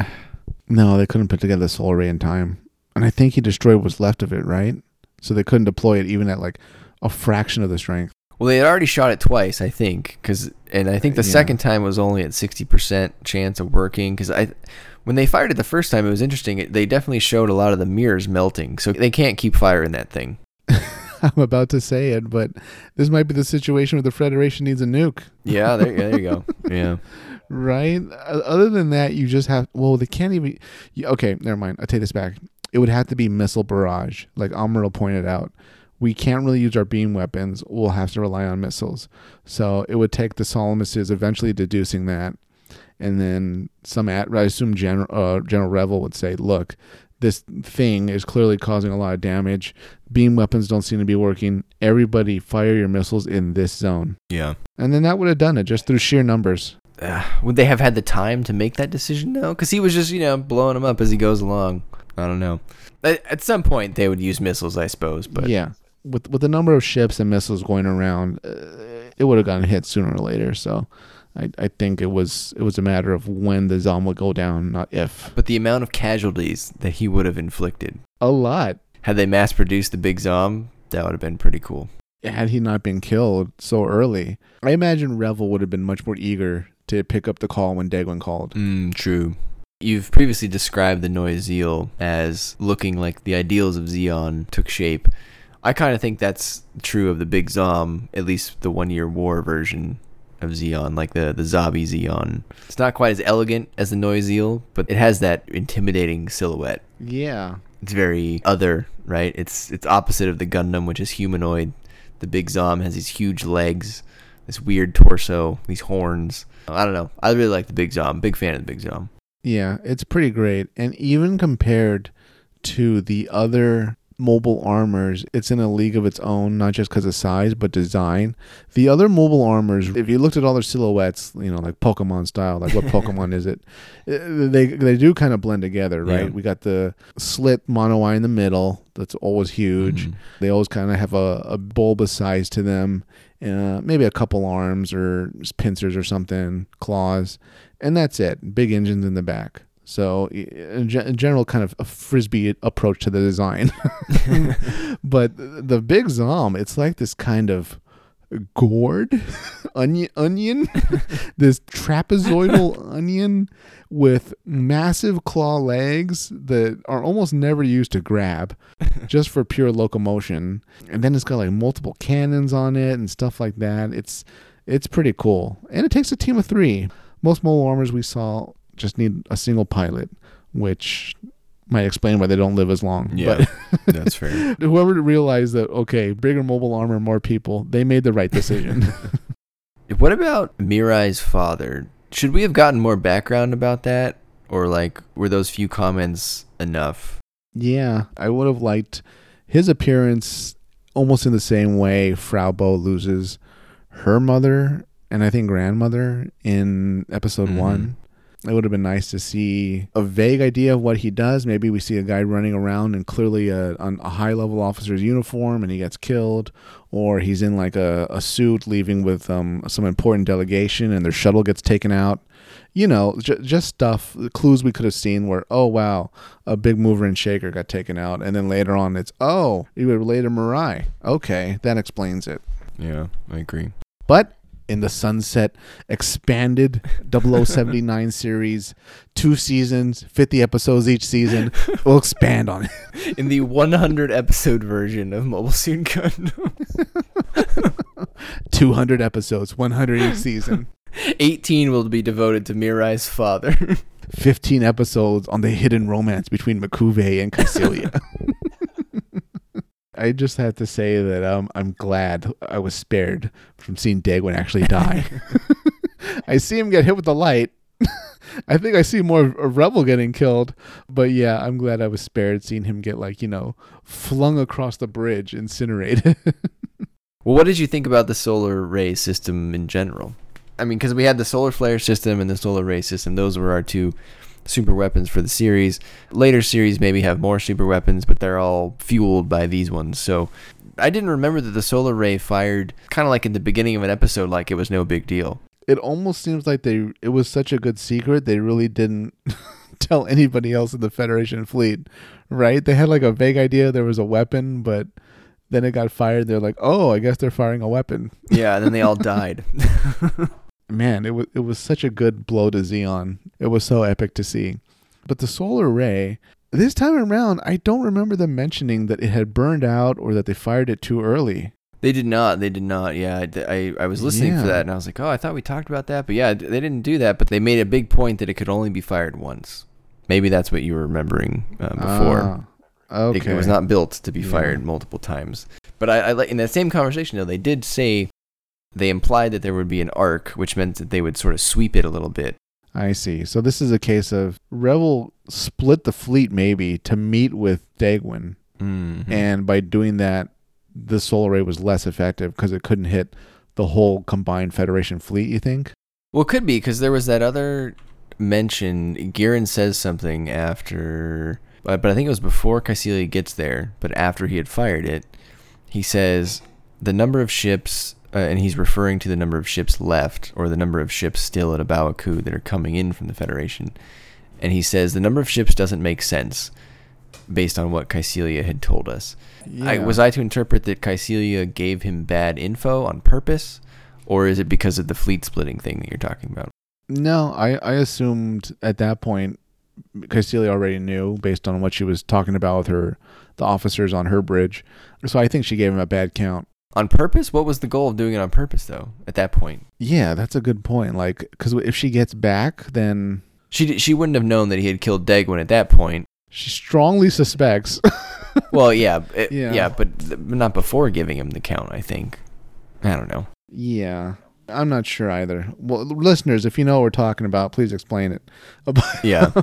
no, they couldn't put together the solar ray in time. And I think he destroyed what's left of it, right? So they couldn't deploy it even at like a fraction of the strength. Well, they had already shot it twice, I think, because and I think the uh, Yeah. second time was only at sixty percent chance of working. Because I, when they fired it the first time, it was interesting. It, they definitely showed a lot of the mirrors melting, so they can't keep firing that thing. <laughs> I'm about to say it, but this might be the situation where the Federation needs a nuke, Yeah, there, there you go. <laughs> Yeah, right? Other than that, you just have. Well, they can't even. Okay, never mind. I take this back. It would have to be missile barrage, like Amaral pointed out. We can't really use our beam weapons. We'll have to rely on missiles. So it would take the Solomons eventually deducing that, and then some. At, I assume General uh, General Revil would say, "Look, this thing is clearly causing a lot of damage. Beam weapons don't seem to be working. Everybody, fire your missiles in this zone." yeah. And then that would have done it just through sheer numbers. Uh, would they have had the time to make that decision? No, because he was just you know blowing them up as he goes along. I don't know. At, at some point, they would use missiles, I suppose. But yeah, with with the number of ships and missiles going around, uh, it would have gotten hit sooner or later. So, I, I think it was it was a matter of when the Zam would go down, not if. but the amount of casualties that he would have inflicted A lot. had they mass produced the Big Zam, that would have been pretty cool. Had he not been killed so early, I imagine Revil would have been much more eager to pick up the call when Degwin called. Mm, true. You've previously described the Neue Ziel as looking like the ideals of Zeon took shape. I kind of think that's true of the Big Zam, at least the one year war version of Zeon, like the, the Zabi Zeon. It's not quite as elegant as the Neue Ziel, but it has that intimidating silhouette. Yeah, It's very other, right? It's it's opposite of the Gundam, which is humanoid. The Big Zam has these huge legs, this weird torso, these horns. I don't know. I really like the Big Zam. Big fan of the Big Zam. Yeah, it's pretty great. And even compared to the other mobile armors, it's in a league of its own, not just because of size, but design. The other mobile armors, if you looked at all their silhouettes, you know, like Pokemon style, like what <laughs> Pokemon is it? Uh, They they do kind of blend together, right? Yeah. We got the slit mono eye in the middle, that's always huge. Mhm. They always kind of have a, a bulbous size to them, uh, maybe a couple arms or pincers or something, claws, and that's it. Big engines in the back. So, in, general, kind of a frisbee approach to the design. <laughs> <laughs> but the big Zam, it's like this kind of gourd <laughs> onion onion this trapezoidal onion with massive claw legs that are almost never used to grab just for pure locomotion. And then it's got like multiple cannons on it and stuff like that. It's it's pretty cool. And it takes a team of three. Most mobile armors we saw just need a single pilot which might explain why they don't live as long Yeah. <laughs> That's fair. <laughs> whoever realized that okay bigger mobile armor more people they made the right decision <laughs> What about Mirai's father? Should we have gotten more background about that? Or, like, were those few comments enough? Yeah, I would have liked his appearance almost in the same way Frau Bo loses her mother and I think grandmother in episode Mhm. one. It would have been nice to see a vague idea of what he does. Maybe we see a guy running around in clearly a, a high level officer's uniform and he gets killed, or he's in like a, a suit leaving with um, some important delegation and their shuttle gets taken out. You know, j- just stuff, clues we could have seen where, oh, wow, a big mover and shaker got taken out. And then later on, it's, oh, you were related to Mirai. Okay, that explains it. Yeah, I agree. But in the Sunset expanded 0079 <laughs> series, two seasons, 50 episodes each season. We'll expand on it. <laughs> In the 100 episode version of Mobile Suit Gundam, <laughs> 200 episodes, 100 each season. 18 will be devoted to Mirai's father. 15 episodes on the hidden romance between M'Quve and Kycilia. I just have to say that um, I'm glad I was spared from seeing Degwin actually die. <laughs> I see him get hit with the light. <laughs> I think I see more of a Revil getting killed, but yeah, I'm glad I was spared seeing him get like you know flung across the bridge, incinerated. <laughs> well, what did you think about the solar ray system in general? I mean, because we had the solar flare system and the solar ray system; those were our two super weapons for the series. Later series maybe have more super weapons, but they're all fueled by these ones. So I didn't remember that the solar ray fired kind of like in the beginning of an episode, like it was no big deal. It almost seems like they it was such a good secret they really didn't <laughs> tell anybody else in the Federation fleet, right? They had like a vague idea there was a weapon, but then it got fired. They're like, oh, I guess they're firing a weapon. Yeah, and then they all <laughs> died. <laughs> man, it was it was such a good blow to Zeon. It was so epic to see. But the solar ray, this time around, I don't remember them mentioning that it had burned out or that they fired it too early. They did not. They did not. Yeah, I, I was listening yeah. for that and I was like, oh, I thought we talked about that. But yeah, they didn't do that. But they made a big point that it could only be fired once. Maybe that's what you were remembering uh, before. Okay. It, it, was not built to be yeah. fired multiple times. But I, I in that same conversation though, they did say they implied that there would be an arc, which meant that they would sort of sweep it a little bit. I see. So this is a case of Revil split the fleet maybe to meet with Degwin, mm-hmm. and by doing that, the solar ray was less effective because it couldn't hit the whole combined Federation fleet. You think? Well, it could be because there was that other mention. Gihren says something after, but I think it was before Kycilia gets there, but after he had fired it, he says the number of ships uh, and he's referring to the number of ships left or the number of ships still at A Baoa Qu that are coming in from the Federation. And he says the number of ships doesn't make sense based on what Kycilia had told us. Yeah. I, was I to interpret that Kycilia gave him bad info on purpose, or is it because of the fleet splitting thing that you're talking about? No, I, I assumed at that point Kycilia already knew based on what she was talking about with her the officers on her bridge. So I think she gave him a bad count on purpose? What was the goal of doing it on purpose though at that point? Yeah that's a good point like because if she gets back then she she wouldn't have known that he had killed degwin at that point. She strongly suspects. <laughs> Well yeah, it, yeah. yeah but not before giving him the count i think. I don't know. Yeah i'm not sure either. Well listeners if you know what we're talking about please explain it. <laughs> Yeah. <laughs>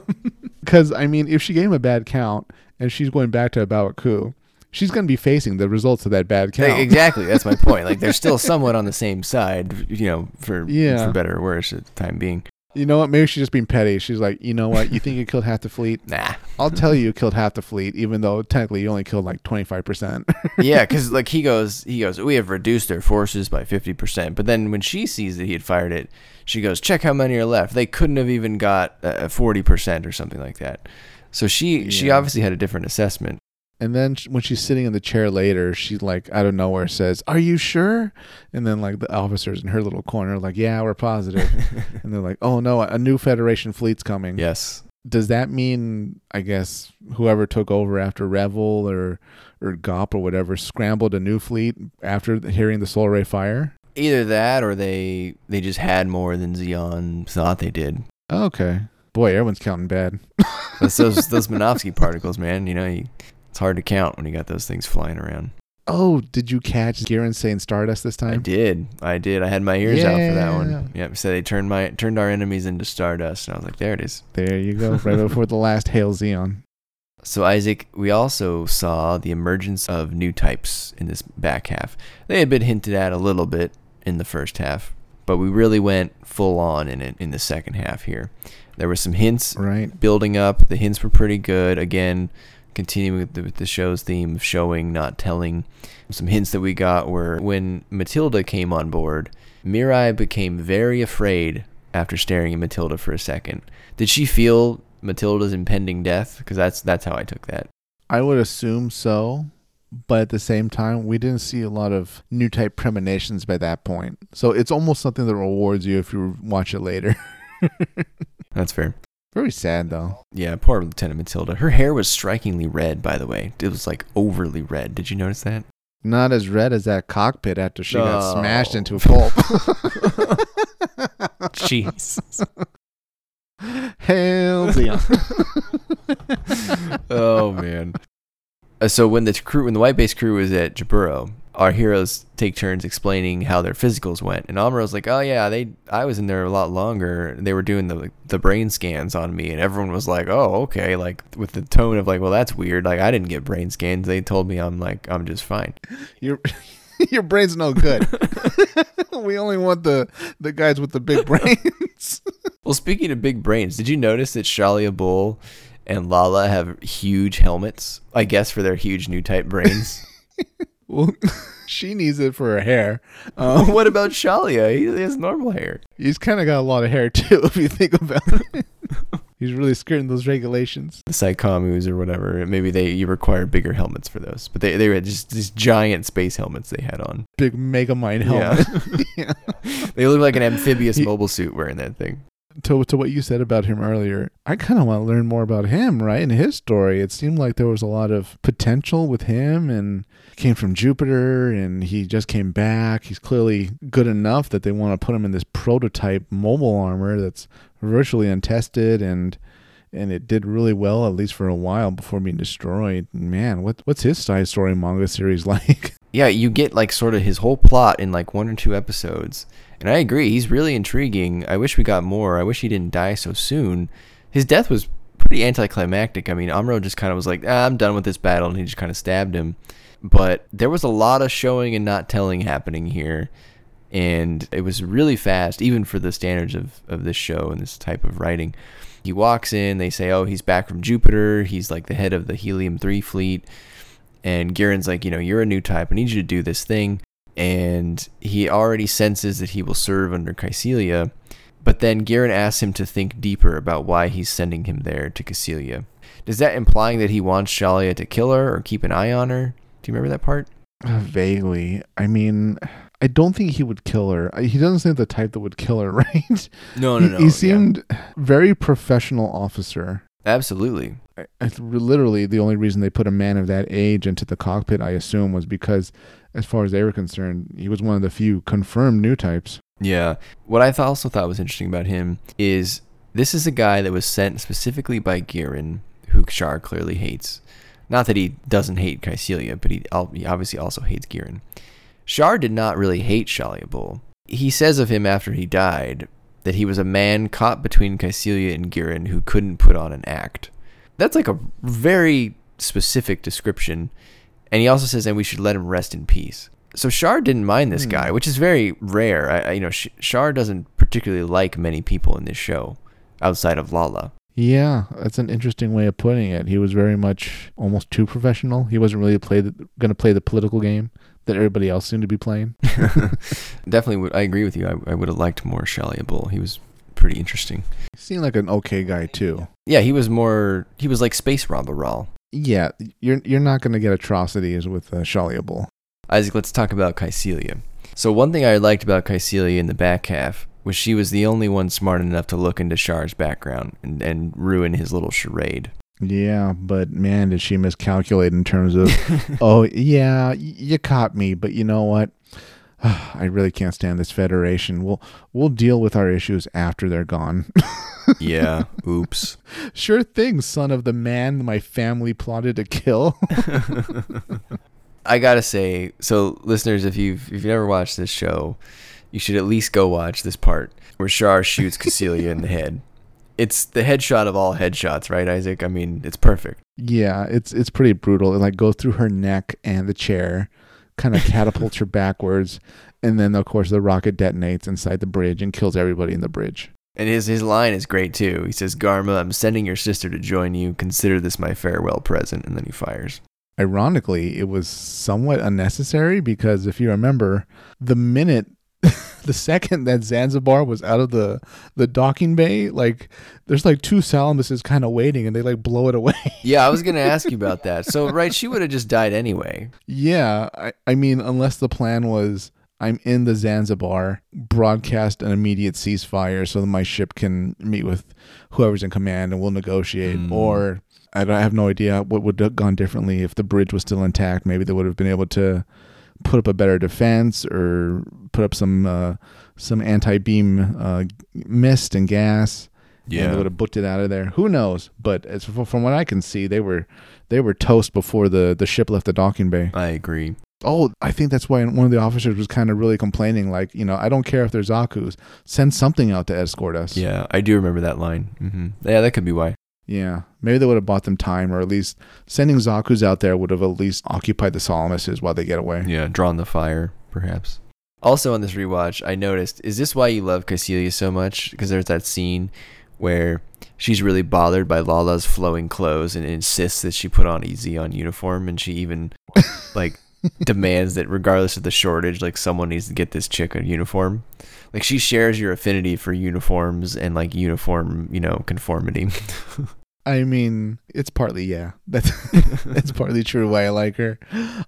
Because i mean if she gave him a bad count and she's going back to A Baoa Qu she's going to be facing the results of that bad count. Exactly. That's my point. Like they're still <laughs> somewhat on the same side, you know, for yeah. for better or worse at the time being. You know what? Maybe she's just being petty. She's like, you know what? You think you killed half the fleet? <laughs> Nah. I'll tell you, you killed half the fleet, even though technically you only killed like twenty five percent. <laughs> yeah, because like he goes, he goes, we have reduced their forces by fifty percent. But then when she sees that he had fired it, she goes, check how many are left. They couldn't have even got forty uh, percent or something like that. So she yeah. she obviously had a different assessment. And then when she's sitting in the chair later, she like out of nowhere says, "Are you sure?" And then like the officers in her little corner like, "Yeah, we're positive." <laughs> and they're like, "Oh no, a new Federation fleet's coming." Yes. Does that mean I guess whoever took over after Revil or or Gop or whatever scrambled a new fleet after hearing the solar ray fire? Either that or they they just had more than Zeon thought they did. Okay. Boy, everyone's counting bad. That's those those <laughs> Minovsky particles, man. You know, you it's hard to count when you got those things flying around. Oh, did you catch Gihren saying Stardust this time? I did. I did. I had my ears yeah. out for that one. Yep. so they turned my turned our enemies into Stardust, and I was like, there it is. There you go. Right <laughs> before the last Hail Zeon. So Isaac, we also saw the emergence of new types in this back half. They had been hinted at a little bit in the first half, but we really went full on in it in the second half here. There were some hints Right. building up. The hints were pretty good. Again, continuing with the, with the show's theme of showing, not telling. Some hints that we got were when Matilda came on board, Mirai became very afraid after staring at Matilda for a second. Did she feel Matilda's impending death? Because that's that's how I took that. I would assume so, but at the same time, we didn't see a lot of new type premonitions by that point. So it's almost something that rewards you if you watch it later. <laughs> That's fair. Very sad though. Yeah, poor Lieutenant Matilda. Her hair was strikingly red, by the way. It was like overly red. Did you notice that? Not as red as that cockpit after she got No. smashed into a <laughs> pulp. Jeez. Hell yeah. oh man. Uh, so when the crew, when the white base crew was at Jaburo, our heroes take turns explaining how their physicals went, and Amuro's like, "Oh yeah, they, I was in there a lot longer. They were doing the the brain scans on me, and everyone was like, oh okay, like with the tone of like, well that's weird. Like I didn't get brain scans. They told me I'm like I'm just fine. Your <laughs> your brain's no good. <laughs> we only want the the guys with the big brains. <laughs> Well, speaking of big brains, did you notice that Challia Bull and Lalah have huge helmets? I guess for their huge new type brains. Well, <laughs> she needs it for her hair. Um, what about Challia? He has normal hair. he's kind of got a lot of hair <laughs> too, if you think about it. <laughs> he's really skirting those regulations. the Psycommu or whatever. Maybe they you require bigger helmets for those, but they they were just these giant space helmets they had on. Big Mega mine helmet. Yeah. They look like an amphibious He- mobile suit wearing that thing. to to what you said about him earlier, I kind of want to learn more about him, right? In his story, it seemed like there was a lot of potential with him, and came from Jupiter, and he just came back. He's clearly good enough that they want to put him in this prototype mobile armor that's virtually untested, and and it did really well at least for a while before being destroyed. Man, what what's his side story manga series <laughs> like? Yeah, you get like sort of his whole plot in like one or two episodes. And I agree, he's really intriguing. I wish we got more. I wish he didn't die so soon. His death was pretty anticlimactic. I mean, Amuro just kind of was like, ah, I'm done with this battle, and he just kind of stabbed him. But there was a lot of showing and not telling happening here. And it was really fast, even for the standards of, of this show and this type of writing. He walks in, they say, oh, he's back from Jupiter. He's like the head of the Helium 3 fleet. And Gihren's like, you know, you're a new type. I need you to do this thing. And he already senses that he will serve under Kycilia. But then Gihren asks him to think deeper about why he's sending him there to Kycilia. Does that implying that he wants Challia to kill her or keep an eye on her? Do you remember that part? Uh, vaguely. I mean, I don't think he would kill her. He doesn't seem the type that would kill her, <laughs> right? No, no, no. he, he seemed very professional officer. Absolutely. I, I, literally, the only reason they put a man of that age into the cockpit, I assume, was because, as far as they were concerned, he was one of the few confirmed new types. Yeah. What I th- also thought was interesting about him is this is a guy that was sent specifically by Gihren, who Char clearly hates. Not that he doesn't hate Kycilia, but he, he obviously also hates Gihren. Char did not really hate Challia Bull. He says of him after he died that he was a man caught between Kycilia and Gihren who couldn't put on an act. That's like a very specific description. And he also says, and we should let him rest in peace. So Char didn't mind this Hmm. guy, which is very rare. I, you know, Sh- Char doesn't particularly like many people in this show outside of Lalah. Yeah, that's an interesting way of putting it. He was very much almost too professional. He wasn't really going to play the political game that everybody else seemed to be playing. <laughs> Definitely, would, I agree with you. I, I would have liked more Bull. He was pretty interesting. He seemed like an okay guy too. Yeah, he was more. He was like Space Ramba Ral. Yeah, you're you're not going to get atrocities with uh, Bull. Isaac, let's talk about Kycilia. So one thing I liked about Kycilia in the back half was she was the only one smart enough to look into Char's background and, and ruin his little charade. Yeah, but man, did she miscalculate in terms of, <laughs> oh, yeah, you caught me, but you know what? <sighs> I really can't stand this federation. We'll we'll deal with our issues after they're gone. <laughs> yeah. Oops. <laughs> sure thing, son of the man my family plotted to kill. I gotta say, so listeners, if you've if you've never watched this show, you should at least go watch this part where Char shoots Kycilia in the <laughs> head. It's the headshot of all headshots, right, Isaac? I mean, it's perfect. yeah, it's it's pretty brutal. It like goes through her neck and the chair, kind of <laughs> catapults her backwards, and then of course the rocket detonates inside the bridge and kills everybody in the bridge. And his his line is great too. He says, "Garma, I'm sending your sister to join you. Consider this my farewell present." And then he fires. Ironically, it was somewhat unnecessary because if you remember, the minute <laughs> the second that Zanzibar was out of the the docking bay, like there's like two Salamuses kind of waiting and they like blow it away. <laughs> Yeah, I was gonna ask you about that. So right, she would have just died anyway. yeah, I, I mean, unless the plan was I'm in the Zanzibar, broadcast an immediate ceasefire so that my ship can meet with whoever's in command and we'll negotiate. Mm. Or I, I have no idea what would have gone differently if the bridge was still intact. Maybe they would have been able to put up a better defense or put up some uh, some anti beam uh, mist and gas. and they would have booked it out of there. Who knows? But as from what I can see, they were they were toast before the the ship left the docking bay. I agree. Oh, I think that's why one of the officers was kind of really complaining, like, you know, I don't care if there's Zaku's, send something out to escort us. Yeah, I do remember that line. hmm Yeah, that could be why. Yeah. Maybe they would have bought them time, or at least sending Zaku's out there would have at least occupied the Salamuses while they get away. Yeah, drawn the fire, perhaps. Also on this rewatch, I noticed, is this why you love Kycilia so much? Because there's that scene where she's really bothered by Lalah's flowing clothes and insists that she put on a Zeon uniform, and she even <laughs> like demands that regardless of the shortage, like someone needs to get this chick a uniform. Like she shares your affinity for uniforms and like uniform, you know, conformity. <laughs> I mean, it's partly, yeah. <laughs> That's <laughs> that's partly true why I like her.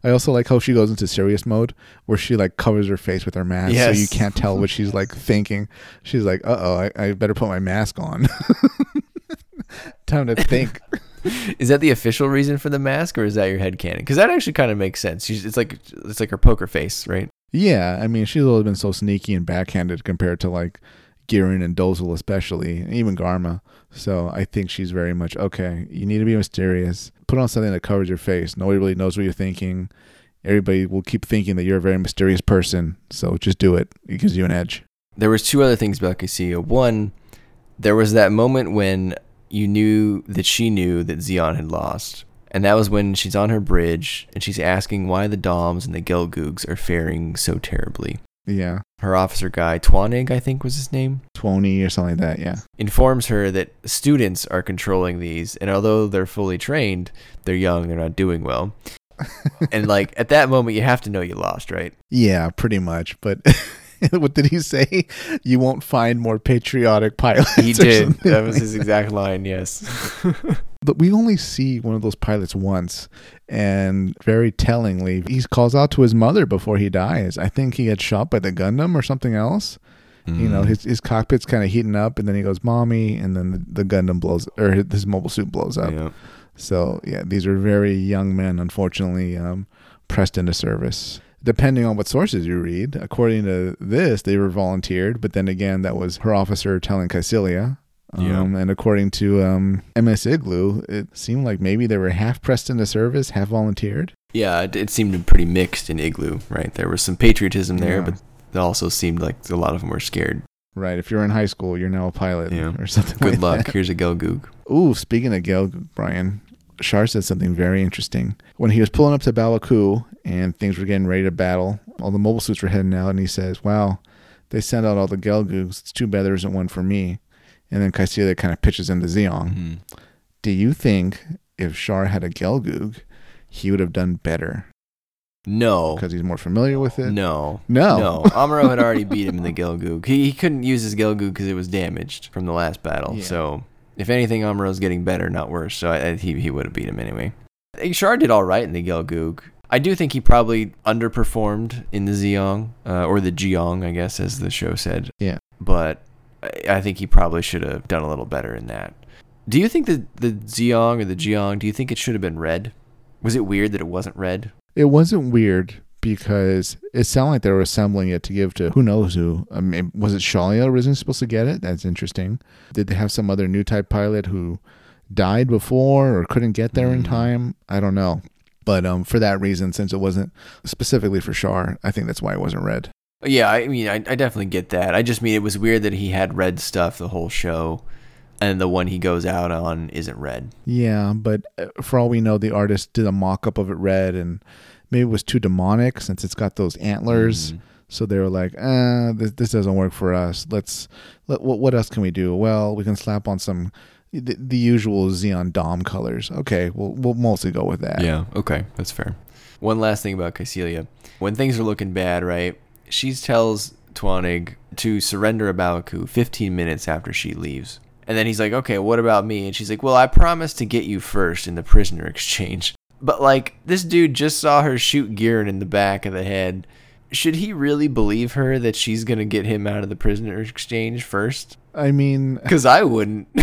I also like how she goes into serious mode where she like covers her face with her mask so you can't tell what she's like <laughs> thinking. She's like, uh oh, I, I better put my mask on. Time to think. is that the official reason for the mask, or is that your head canon? Because that actually kind of makes sense. She's, it's like it's like her poker face, right? Yeah, I mean, she's always been so sneaky and backhanded compared to like Gihren and Dozle, especially, even Garma. So I think she's very much okay. You need to be mysterious. Put on something that covers your face. Nobody really knows what you're thinking. Everybody will keep thinking that you're a very mysterious person. So just do it. It gives you an edge. There was two other things about Kycilia. One, there was that moment when you knew that she knew that Zeon had lost. And that was when she's on her bridge and she's asking why the Doms and the Gelgoogs are faring so terribly. Yeah, Her officer guy, Twanig, I think was his name, twenty or something like that. Yeah, informs her that students are controlling these, and although they're fully trained, they're young, they're not doing well. <laughs> and like at that moment, you have to know you lost, right? yeah, pretty much. But <laughs> what did he say? You won't find more patriotic pilots. He did. That was his exact line. Yes. <laughs> But we only see one of those pilots once, and very tellingly, he calls out to his mother before he dies. I think he gets shot by the Gundam or something else. You Mm. know, his his cockpit's kind of heating up, and then he goes, "Mommy," and then the, the Gundam blows, or his, his mobile suit blows up. Yeah. So yeah, these are very young men, unfortunately, um, pressed into service. Depending on what sources you read, according to this, they were volunteered, but then again, that was her officer telling Kycilia. Yeah. Um, and according to um, MS Igloo, it seemed like maybe they were half pressed into service, half volunteered. Yeah, it, it seemed pretty mixed in Igloo, right? There was some patriotism there, Yeah. but it also seemed like a lot of them were scared. Right. If you're in high school, you're now a pilot Yeah. or something Good like luck. that. Here's a Gelgoog. Ooh, speaking of Gil, Brian, Char said something very interesting. When he was pulling up to A Baoa Qu and things were getting ready to battle, all the mobile suits were heading out, and he says, Wow, they sent out all the Gelgoogs. It's too bad there isn't one for me. And then Kycilia kind of pitches into Zeong. Mhm. Do you think if Char had a Gelgoog, he would have done better No. because he's more familiar with it? No. No. No. Amuro had already beat him in the Gelgoog. He, he couldn't use his Gelgoog because it was damaged from the last battle. Yeah. So, if anything, Amuro's getting better, not worse. So, I, I, he, he would have beat him anyway. Char did all right in the Gelgoog. I do think he probably underperformed in the Zeong, uh, or the Geong, I guess, as the show said. Yeah. But I, think he probably should have done a little better in that. Do you think that the Zeong or the Geong, do you think it should have been red? Was it weird that it wasn't red? It wasn't weird because it sounded like they were assembling it to give to who knows who. I mean, was it Challia originally supposed to get it? That's interesting. Did they have some other new type pilot who died before or couldn't get there in Mm. time? I don't know. But um, for that reason, since it wasn't specifically for Char, I think that's why it wasn't red. Yeah, I mean, I, I definitely get that. I just mean it was weird that he had red stuff the whole show, and the one he goes out on isn't red. Yeah, but uh, for all we know, the artist did a mock up of it red, and maybe it was too demonic since it's got those antlers. Mhm. So they were like, uh, this, this doesn't work for us. Let's let what, what else can we do? Well, we can slap on some the, the usual Zeon Dom colors. Okay, we'll we'll mostly go with that. Yeah, okay, that's fair. One last thing about Kycilia. When things are looking bad, right, she tells Twanig to surrender A Baoa Qu 15 minutes after she leaves. And then he's like, okay, what about me? And she's like, well, I promised to get you first in the prisoner <laughs> exchange. But, like, this dude just saw her shoot Gihren in the back of the head. Should he really believe her that she's going to get him out of the prisoner exchange first? I mean, <laughs> Because I wouldn't. <laughs>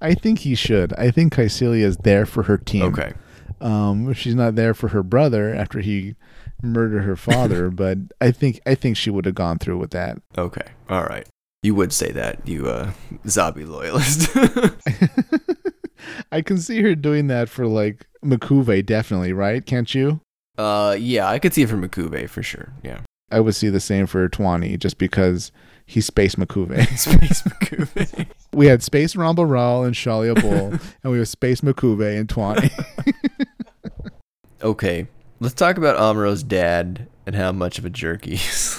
I think he should. I think Kycilia is there for her team. okay. Um, she's not there for her brother after he murdered her father, <laughs> but I think I think she would have gone through with that. Okay. All right. You would say that, you uh, Zabi loyalist. <laughs> I can see her doing that for like M'Quve, definitely, right? Can't you? uh, yeah, I could see it from M'Quve for sure. Yeah. I would see the same for Twani, just because he's Space M'Quve. <laughs> Space M'Quve. we had Space Ramba Ral and Challia Bull, and we have Space M'Quve and Twani. okay. Let's talk about Amuro's dad and how much of a jerk he is.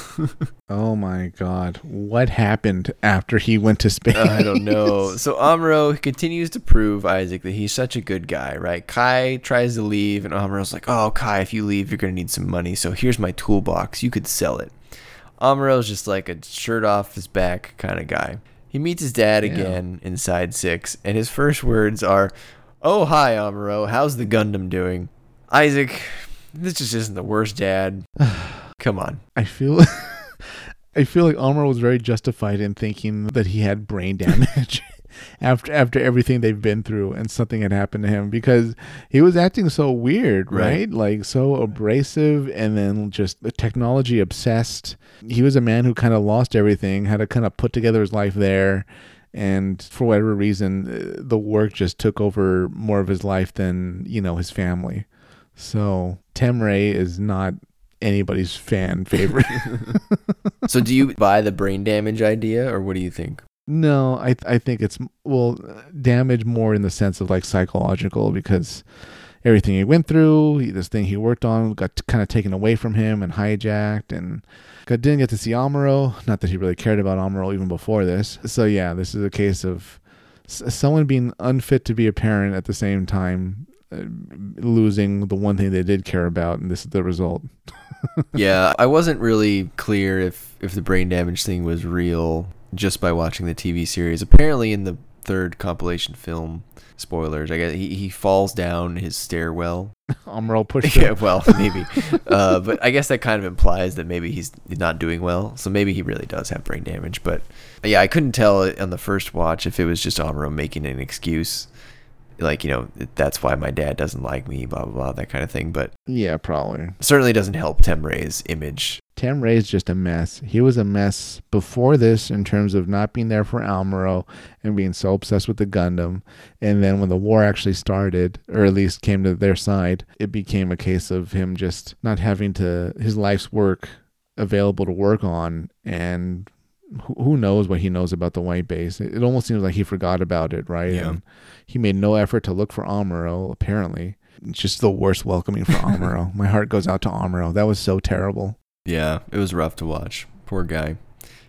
<laughs> oh my god. What happened after he went to space? Uh, I don't know. <laughs> So Amuro continues to prove Isaac that he's such a good guy, right? Kai tries to leave, and Amuro's like, "Oh, Kai, if you leave, you're gonna need some money. So here's my toolbox. You could sell it." Amuro's just like a shirt off his back kind of guy. He meets his dad Yeah. again inside six, and his first words are, "Oh, hi, Amuro. How's the Gundam doing?" Isaac, this just isn't the worst dad. <sighs> Come on. I feel <laughs> I feel like Amuro was very justified in thinking that he had brain <laughs> damage after after everything they've been through and something had happened to him because he was acting so weird, right? Right. Like so abrasive and then just technology obsessed. He was a man who kind of lost everything, had to kind of put together his life there. And for whatever reason, uh, the work just took over more of his life than, you know, his family. So Tem Ray is not anybody's fan <laughs> favorite. So do you buy the brain damage idea, or what do you think? no, I I think it's well damage more in the sense of like psychological because everything he went through, he, this thing he worked on got kind of taken away from him and hijacked and got, didn't get to see Amuro. Not that he really cared about Amuro even before this. So yeah, this is a case of s- someone being unfit to be a parent at the same time losing the one thing they did care about and this is the result. <laughs> yeah, I wasn't really clear if if the brain damage thing was real just by watching the TV series. Apparently, in the third compilation film, spoilers, I guess he, he falls down his stairwell. <laughs> Amuro pushed yeah, well, maybe, <laughs> uh, but I guess that kind of implies that maybe he's not doing well. So maybe he really does have brain damage. But yeah, I couldn't tell on the first watch if it was just Amuro making an excuse. Like, you know, that's why my dad doesn't like me, blah, blah, blah, that kind of thing. But Yeah, probably. certainly doesn't help Tem Ray's image Tem Ray's just a mess. He was a mess before this in terms of not being there for Amuro and being so obsessed with the Gundam. And then when the war actually started, or at least came to their side, it became a case of him just not having to his life's work available to work on and who who knows what he knows about the white base. It it almost seems like he forgot about it, right? Yeah. And he made no effort to look for Amuro, apparently. It's just the worst welcoming for <laughs> Amuro. My heart goes out to Amuro. That was so terrible. Yeah, it was rough to watch. Poor guy.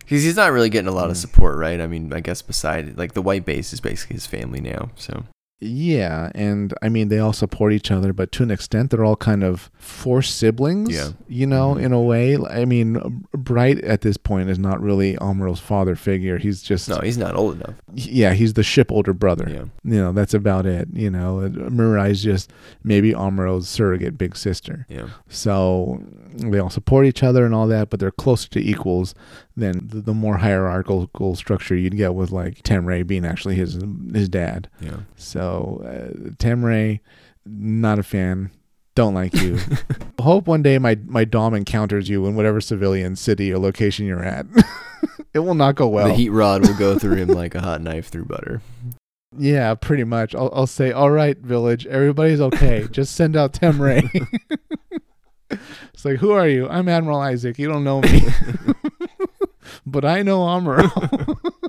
Because he's not really getting a lot of Mm. support, right? I mean, I guess beside, like, the white base is basically his family now, so. Yeah, and I mean they all support each other, but to an extent they're all kind of forced siblings. Yeah. you know, Mhm. in a way. I mean, Bright at this point is not really Amuro's father figure. He's just No, he's not old enough. yeah, he's the ship older brother. Yeah. You know, that's about it. You know, Mirai's just maybe Amuro's surrogate big sister. Yeah. So they all support each other and all that, but they're closer to equals than the, the more hierarchical structure you'd get with like Tem Ray being actually his his dad. Yeah. So uh, Tem Ray, not a fan. Don't like you. <laughs> Hope one day my my dom encounters you in whatever civilian city or location you're at. <laughs> it will not go well. the heat rod will go through him like a hot knife through butter. Yeah, pretty much. I'll, I'll say, all right, village, everybody's okay. Just send out Tem Ray. <laughs> it's like, who are you? I'm Admiral Isaac. You don't know me, but I know Amuro. <laughs>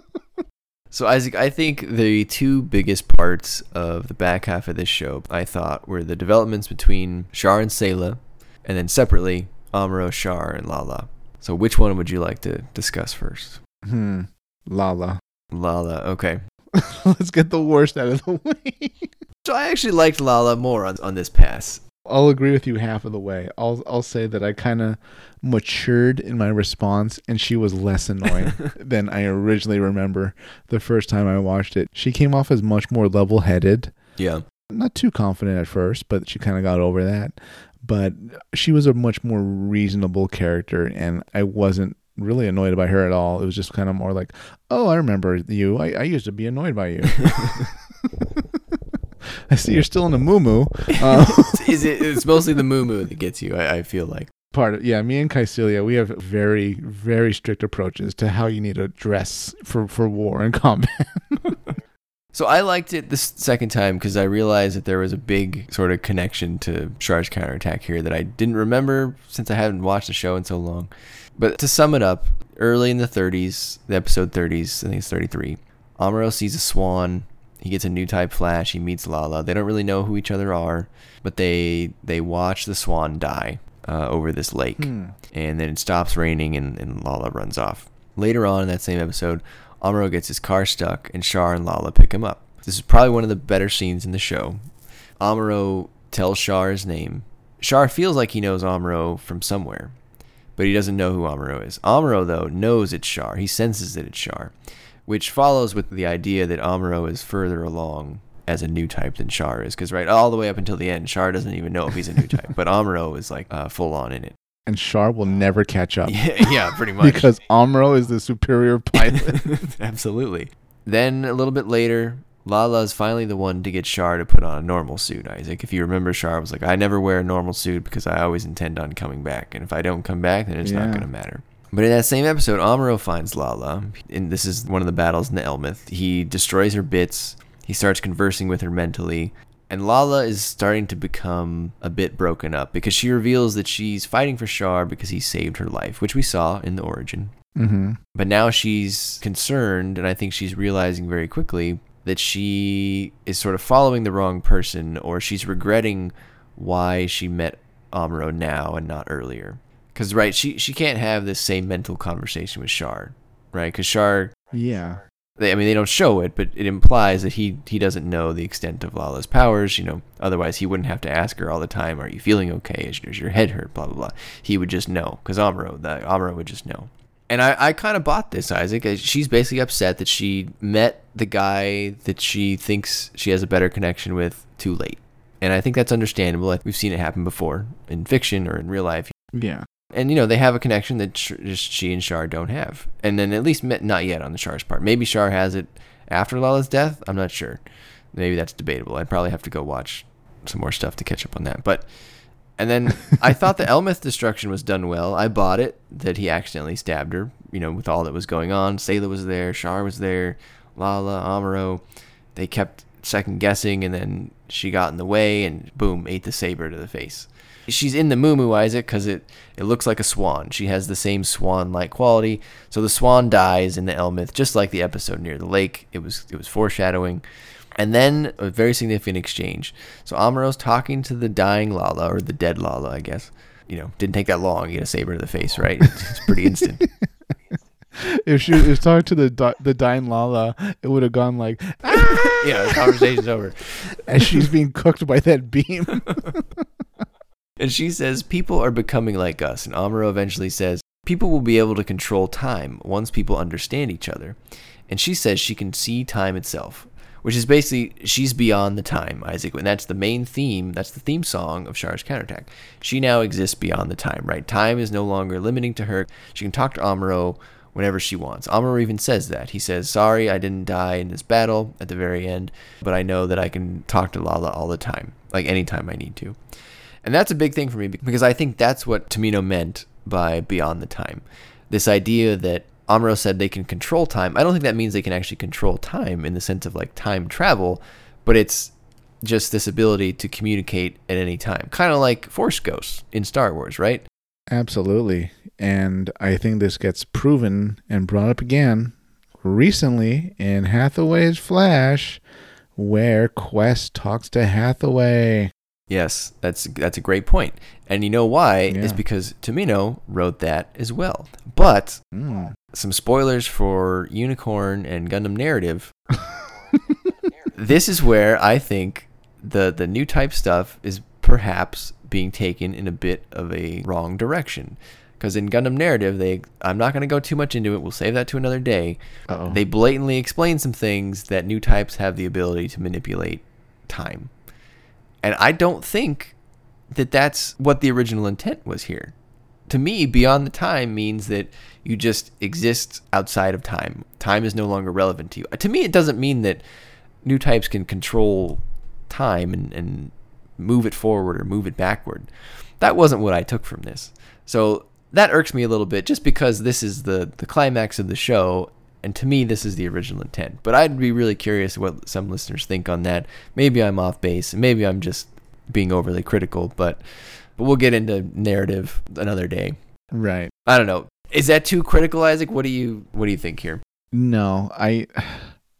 So Isaac, I think the two biggest parts of the back half of this show, I thought, were the developments between Char and Sayla, and then separately Amuro, Char, and Lalah. So which one would you like to discuss first? Hmm. Lalah. Lalah, okay. <laughs> Let's get the worst out of the way. So I actually liked Lalah more on, on this pass. I'll agree with you half of the way. I'll I'll say that I kind of matured in my response, and she was less annoying <laughs> than I originally remember the first time I watched it. She came off as much more level-headed, Yeah. not too confident at first, but she kind of got over that. But she was a much more reasonable character, and I wasn't really annoyed by her at all. It was just kind of more like, "Oh, I remember you. I, I used to be annoyed by you." <laughs> <laughs> I see you're still in a moo <laughs> uh, Is it? It's mostly the moo moo that gets you. I, I feel like. part of yeah me and Kycilia we have very very strict approaches to how you need to dress for for war and <laughs> combat So I liked it this second time because I realized that there was a big sort of connection to Char's counterattack here that I didn't remember since I hadn't watched the show in so long. But to sum it up, early in the 30s, the episode 30s, I think it's 33, Amuro sees a swan. He gets a new type flash. He meets Lalah. They don't really know who each other are, but they they watch the swan die uh, over this lake, and then it stops raining, and, and Lalah runs off. Later on in that same episode, Amuro gets his car stuck, and Char and Lalah pick him up. This is probably one of the better scenes in the show. Amuro tells Char his name. Char feels like he knows Amuro from somewhere, but he doesn't know who Amuro is. Amuro, though, knows it's Char. He senses that it's Char, which follows with the idea that Amuro is further along as a new type than Char is. Because, right, all the way up until the end, Char doesn't even know if he's a new type, but Amuro is like uh, full on in it. and Char will never catch up Yeah, <laughs> yeah pretty much. because Amuro is the superior <laughs> pilot <laughs> Absolutely. Then a little bit later, Lalah is finally the one to get Char to put on a normal suit, Isaac. If you remember, Char was like, I never wear a normal suit because I always intend on coming back. And if I don't come back, then it's not going to matter. But in that same episode, Amuro finds Lalah, and this is one of the battles in the Elmeth. He destroys her bits. He starts conversing with her mentally. And Lalah is starting to become a bit broken up because she reveals that she's fighting for Char because he saved her life, which we saw in the origin. mm-hmm. But now she's concerned, and I think she's realizing very quickly that she is sort of following the wrong person, or she's regretting why she met Amuro now and not earlier. Because right, she she can't have this same mental conversation with Char, right? Because Char, yeah they, I mean, they don't show it, but it implies that he he doesn't know the extent of Lalah's powers. You know, otherwise he wouldn't have to ask her all the time, "Are you feeling okay? Is, is your head hurt?" Blah blah blah. He would just know, because Amuro, the Amuro would just know. And I, I kind of bought this, Isaac. She's basically upset that she met the guy that she thinks she has a better connection with too late. And I think that's understandable. Like, We've seen it happen before in fiction or in real life. yeah And, you know, they have a connection that sh- just she and Char don't have. And then at least not yet on the Char's part. Maybe Char has it after Lalah's death. I'm not sure. Maybe that's debatable. I'd probably have to go watch some more stuff to catch up on that. But and then I <laughs> thought the Elmeth destruction was done well. I bought it that he accidentally stabbed her, you know, with all that was going on. Sayla was there, Char was there, Lalah, Amuro. They kept second guessing, and then she got in the way, and boom, ate the saber to the face. She's in the Moo Isaac because it, it looks like a swan. She has the same swan like quality. So the swan dies in the Elmeth, just like the episode near the lake. It was it was foreshadowing. And then a very significant exchange. So Amuro's talking to the dying Lalah, or the dead Lalah, I guess. You know, didn't take that long. You get a saber to the face, right? It's pretty instant. <laughs> if she was talking to the di- the dying Lalah it would have gone like <laughs> yeah, the conversation's over. <laughs> as she's being cooked by that beam And she says, People are becoming like us. And Amuro eventually says, People will be able to control time once people understand each other. And she says she can see time itself, which is basically she's beyond the time, Isaac. And that's the main theme. That's the theme song of Char's counterattack. She now exists beyond the time, right? Time is no longer limiting to her. She can talk to Amuro whenever she wants. Amuro even says that. He says, Sorry, I didn't die in this battle at the very end, but I know that I can talk to Lalah all the time, like anytime I need to. And that's a big thing for me because I think that's what Tomino meant by beyond the time. This idea that Amuro said they can control time. I don't think that means they can actually control time in the sense of like time travel, but it's just this ability to communicate at any time. Kind of like Force Ghosts in Star Wars, right? Absolutely. And I think this gets proven and brought up again recently in Hathaway's Flash, where Quess talks to Hathaway. Yes, that's that's a great point. And you know why? Is because Tomino wrote that as well. But Mm. some spoilers for Unicorn and Gundam Narrative. <laughs> this is where I think the the new type stuff is perhaps being taken in a bit of a wrong direction. Because in Gundam Narrative, they I'm not going to go too much into it. We'll save that to another day. Uh-oh. They blatantly explain some things that new types have the ability to manipulate time. And I don't think that that's what the original intent was here. To me, beyond the time means that you just exist outside of time. Time is no longer relevant to you. To me, it doesn't mean that new types can control time and, and move it forward or move it backward. That wasn't what I took from this. So that irks me a little bit just because this is the, the climax of the show. And to me, this is the original intent. But I'd be really curious what some listeners think on that. Maybe I'm off base. Maybe I'm just being overly critical. But but we'll get into narrative another day. Right. I don't know. Is that too critical, Isaac? What do you what do you think here? No, I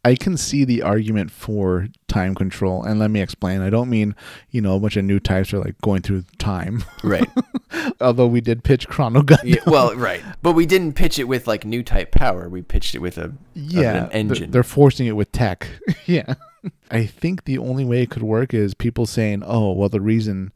I can see the argument for time control, and let me explain. I don't mean you know a bunch of new types are like going through time. Right. <laughs> Although we did pitch Chrono Gun. yeah, well, right. But we didn't pitch it with like new type power. We pitched it with a yeah, an they're- engine. They're forcing it with tech. <laughs> yeah. I think the only way it could work is people saying, "Oh, well, the reason."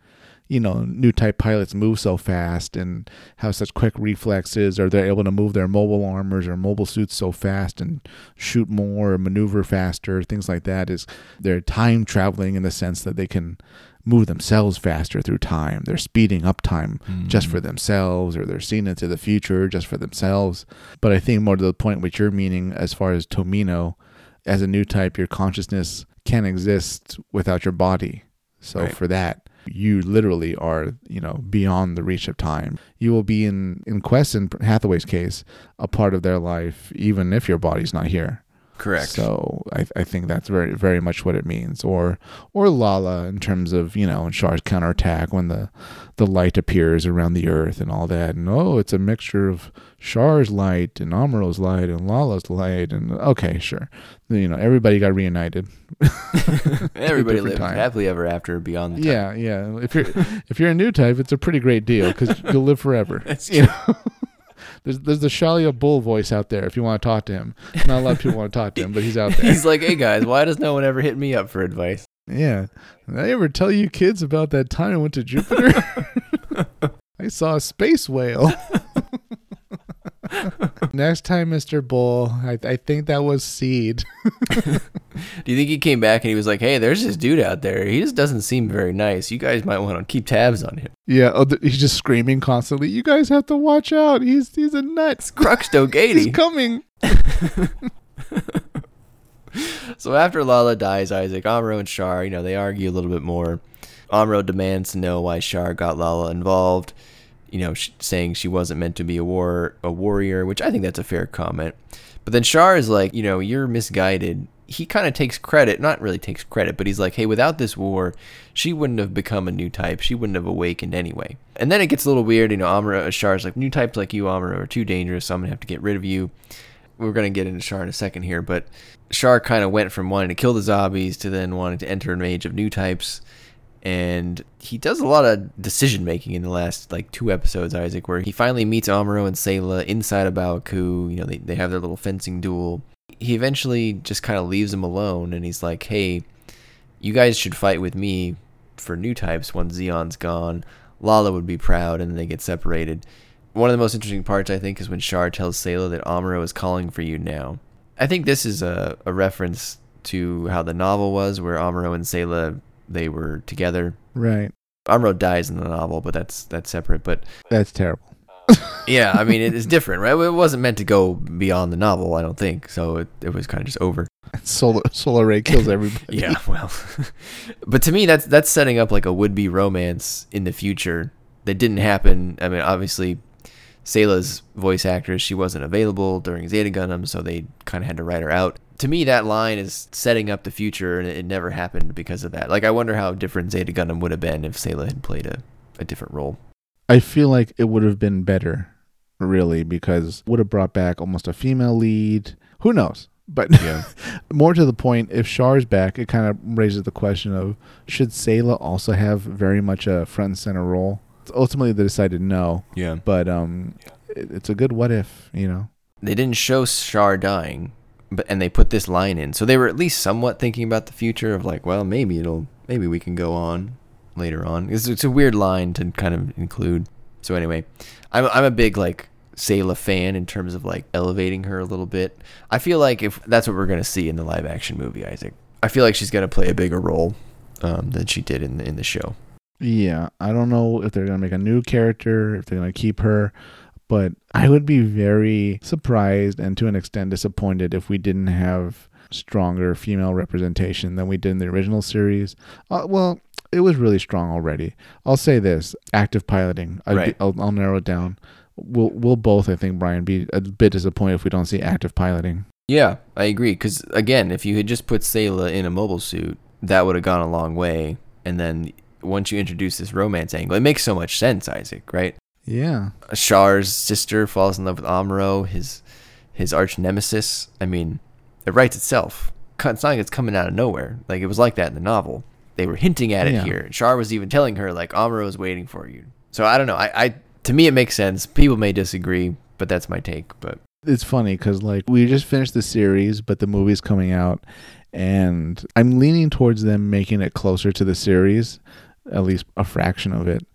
You know, new type pilots move so fast and have such quick reflexes, or they're able to move their mobile armors or mobile suits so fast and shoot more or maneuver faster, things like that, is they're time traveling in the sense that they can move themselves faster through time. They're speeding up time just for mm-hmm. themselves, or they're seeing into the future just for themselves. But I think more to the point what you're meaning as far as Tomino, as a new type, your consciousness can't exist without your body. So Right. for that, you literally are, you know, beyond the reach of time. You will be in in Quess and Hathaway's case, a part of their life, even if your body's not here. Correct. So I, I think that's very very much what it means. Or or Lalah in terms of you know in counterattack when the the light appears around the earth and all that. And oh, it's a mixture of Char's light and Amuro's light and Lalah's light. And okay, sure, you know everybody got reunited. <laughs> Everybody <laughs> lived time. happily ever after beyond the time. Yeah, yeah. If you're <laughs> if you're a new type, it's a pretty great deal because you'll live forever. That's you know. There's, there's the Challia Bull voice out there if you want to talk to him. Not a lot of people want to talk to him, but he's out there. <laughs> He's like, hey guys, why does no one ever hit me up for advice? Yeah. Did I ever tell you kids about that time I went to Jupiter? <laughs> <laughs> I saw a space whale. <laughs> Next time, Mr. Bull, I, I think that was Seed. <laughs> Do you think he came back and he was like, hey, there's this dude out there. He just doesn't seem very nice. You guys might want to keep tabs on him. Yeah, oh, th- he's just screaming constantly. You guys have to watch out. He's he's a nut. Crux He's coming. <laughs> So after Lalah dies, Isaac, Amuro and Char, you know, they argue a little bit more. Amuro demands to know why Char got Lalah involved, you know, saying she wasn't meant to be a war a warrior, which I think that's a fair comment. But then Char is like, you know, you're misguided. He kind of takes credit, not really takes credit, but he's like, hey, without this war, she wouldn't have become a new type. She wouldn't have awakened anyway. And then it gets a little weird, you know, Amuro, uh, Char's like, new types like you, Amuro, are too dangerous, so I'm going to have to get rid of you we're gonna get into Char in a second here, but Char kind of went from wanting to kill the Zabis to then wanting to enter an age of new types, and he does a lot of decision making in the last like two episodes, Isaac, where he finally meets Amuro and Sayla inside of Baoa Qu. You know, they they have their little fencing duel. He eventually just kind of leaves them alone, and he's like, "Hey, you guys should fight with me for new types once Zeon's gone. Lalah would be proud, and they get separated." One of the most interesting parts, I think, is when Char tells Sayla that Amuro is calling for you now. I think this is a, a reference to how the novel was, where Amuro and Sayla they were together. Right. Amuro dies in the novel, but that's that's separate. But That's terrible. Um, yeah, I mean, it is <laughs> different, right? It wasn't meant to go beyond the novel, I don't think. So it, it was kind of just over. Solar Solar Ray kills everybody. <laughs> Yeah, well, <laughs> but to me, that's that's setting up like a would-be romance in the future that didn't happen. I mean, obviously, Sayla's voice actress she wasn't available during Zeta Gundam, so they kind of had to write her out. To me, that line is setting up the future, and it, never happened because of that. Like, I wonder how different Zeta Gundam would have been if Sayla had played a, a different role. I feel like it would have been better, really, because would have brought back almost a female lead, Who knows? But Yeah. <laughs> more to the point, if Char's back, it kind of raises the question of should Sayla also have very much a front and center role? Ultimately, they decided no, Yeah. but um, it, it's a good what if, you know? They didn't show Char dying, but and they put this line in, so they were at least somewhat thinking about the future of like, well, maybe it'll, maybe we can go on later on. It's, it's a weird line to kind of include. So anyway, I'm I'm a big like Sayla fan in terms of like elevating her a little bit. I feel like if that's what we're gonna see in the live action movie, Isaac, I feel like she's gonna play a bigger role um, than she did in the, in the show. Yeah, I don't know if they're gonna make a new character, if they're gonna keep her, but I would be very surprised and to an extent disappointed if we didn't have stronger female representation than we did in the original series. Uh, well, it was really strong already. I'll say this: active piloting. I'd Right. I'll, I'll narrow it down. We'll we'll both, I think, Brian, be a bit disappointed if we don't see active piloting. Yeah, I agree. Because again, if you had just put Sayla in a mobile suit, that would have gone a long way. And then once you introduce this romance angle, it makes so much sense, Isaac. Right? Yeah, Char's sister falls in love with Amuro, his his arch nemesis. I mean, it writes itself. It's not like it's coming out of nowhere. Like it was like that in the novel. They were hinting at it Yeah. here. Char was even telling her like Amuro is waiting for you. So I don't know. I, I to me it makes sense. People may disagree, but that's my take. But it's funny because like we just finished the series, but the movie's coming out, and I'm leaning towards them making it closer to the series, at least a fraction of it.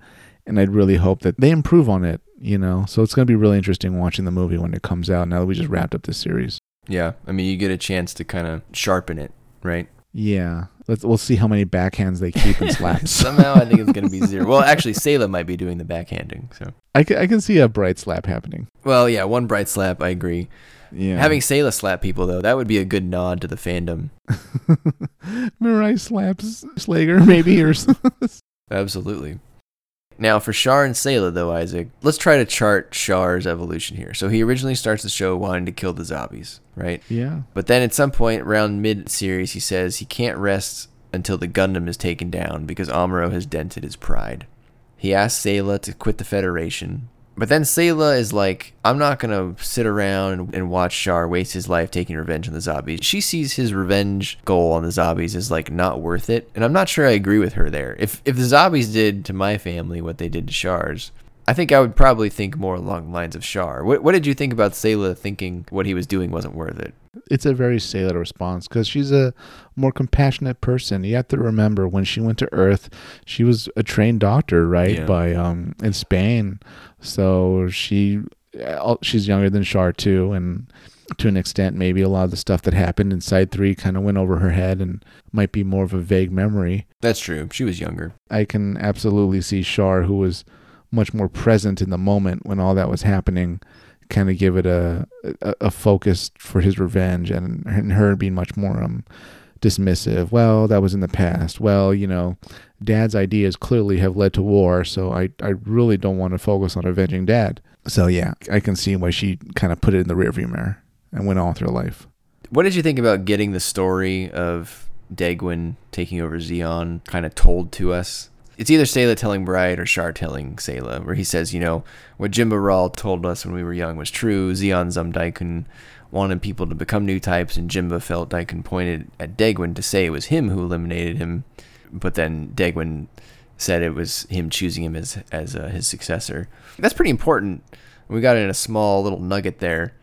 And I'd really hope that they improve on it, you know. So it's gonna be really interesting watching the movie when it comes out. Now that we just wrapped up the series. yeah, I mean you get a chance to kind of sharpen it, right? Yeah, let's we'll see how many backhands they keep and <laughs> slaps. Somehow I think it's gonna be <laughs> zero. Well, actually, Sayla might be doing the backhanding. So, I can, I can see a bright slap happening. well, yeah, one bright slap. I agree. Yeah, Having Sayla slap people though, that would be a good nod to the fandom. <laughs> Mirai slaps Sleggar maybe or something. Absolutely. Now, for Char and Sayla, though, Isaac, let's try to chart Char's evolution here. So he originally starts the show wanting to kill the Zabis, right? yeah. But then at some point around mid series, he says he can't rest until the Gundam is taken down because Amuro has dented his pride. He asks Sayla to quit the Federation. But then Sayla is like, I'm not going to sit around and, and watch Char waste his life taking revenge on the Zabis. She sees his revenge goal on the Zabis as like not worth it. And I'm not sure I agree with her there. If, if the Zabis did to my family what they did to Char's, I think I would probably think more along the lines of Char. What, what did you think about Sayla thinking what he was doing wasn't worth it? it's a very Sayla response because she's a more compassionate person. You have to remember when she went to Earth, she was a trained doctor, right? Yeah. By um in Spain, so she uh, she's younger than Char too, and to an extent, maybe a lot of the stuff that happened in Side Three kind of went over her head and might be more of a vague memory. That's true. She was younger. I can absolutely see Char, who was much more present in the moment when all that was happening, kind of give it a, a a focus for his revenge, and and her being much more um dismissive. Well, that was in the past. Well, you know, Dad's ideas clearly have led to war, so I I really don't want to focus on avenging Dad. So yeah, I can see why she kind of put it in the rearview mirror and went on with her life. What did you think about getting the story of Degwin taking over Zeon kind of told to us? It's either Sayla telling Bright or Char telling Sayla, where he says, you know, what Jimba Ral told us when we were young was true. Zeon Zum Deikun wanted people to become new types, and Jimba felt Deikun pointed at Degwin to say it was him who eliminated him. But then Degwin said it was him choosing him as, as uh, his successor. That's pretty important. We got in a small little nugget there.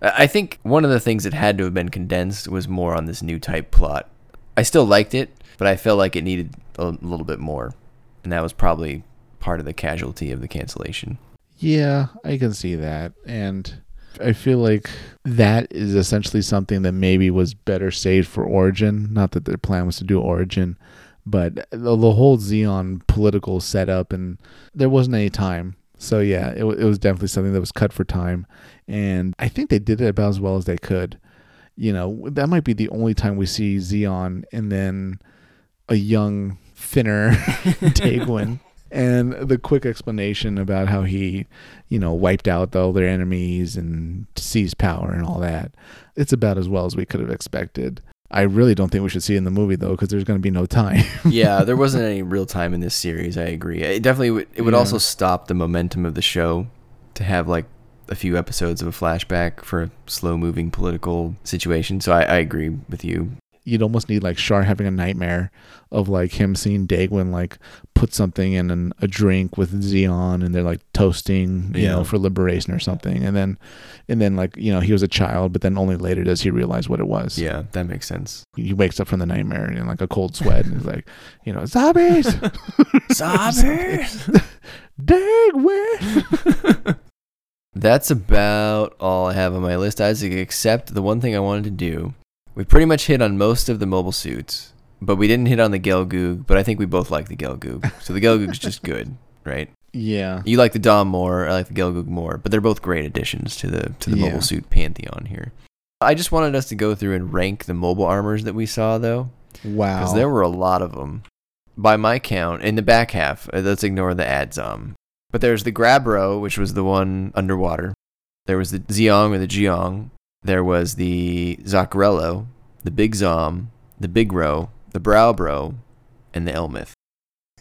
I think one of the things that had to have been condensed was more on this new type plot. I still liked it, but I felt like it needed a little bit more. And that was probably part of the casualty of the cancellation. Yeah, I can see that. And I feel like that is essentially something that maybe was better saved for Origin. Not that their plan was to do Origin, but the, the whole Zeon political setup, and there wasn't any time. So yeah, it, it was definitely something that was cut for time. And I think they did it about as well as they could. You know, that might be the only time we see Zeon and then a young thinner <laughs> Degwin. And the quick explanation about how he, you know, wiped out all their enemies and seized power and all that. It's about as well as we could have expected. I really don't think we should see it in the movie though, because there's going to be no time. <laughs> yeah, there wasn't any real time in this series. I agree. It definitely would, it would Yeah. also stop the momentum of the show to have like a few episodes of a flashback for a slow moving political situation. So I, I agree with you. You'd almost need like Char having a nightmare of like him seeing Degwin like put something in an, a drink with Zeon and they're like toasting, you Yeah. know, for liberation or something. And then, and then like, you know, he was a child, but then only later does he realize what it was. Yeah, that makes sense. He wakes up from the nightmare in like a cold sweat and he's like, you know, Zabis, <laughs> Zabis! <laughs> Degwin. <laughs> That's about all I have on my list, Isaac, except the one thing I wanted to do. We pretty much hit on most of the mobile suits, but we didn't hit on the Gelgoog, but I think we both like the Gelgoog. So the Gelgoog's <laughs> just good, right? Yeah. You like the Dom more, I like the Gelgoog more, but they're both great additions to the to the Yeah. mobile suit pantheon here. I just wanted us to go through and rank the mobile armors that we saw though, Wow. because there were a lot of them. By my count, in the back half, uh, let's ignore the Adzam. But there's the Graublo, which was the one underwater. There was the Zeong or the Geong. There was the Zakrello, the Big Zam, the Bigro, the Braw Bro, and the Elmeth.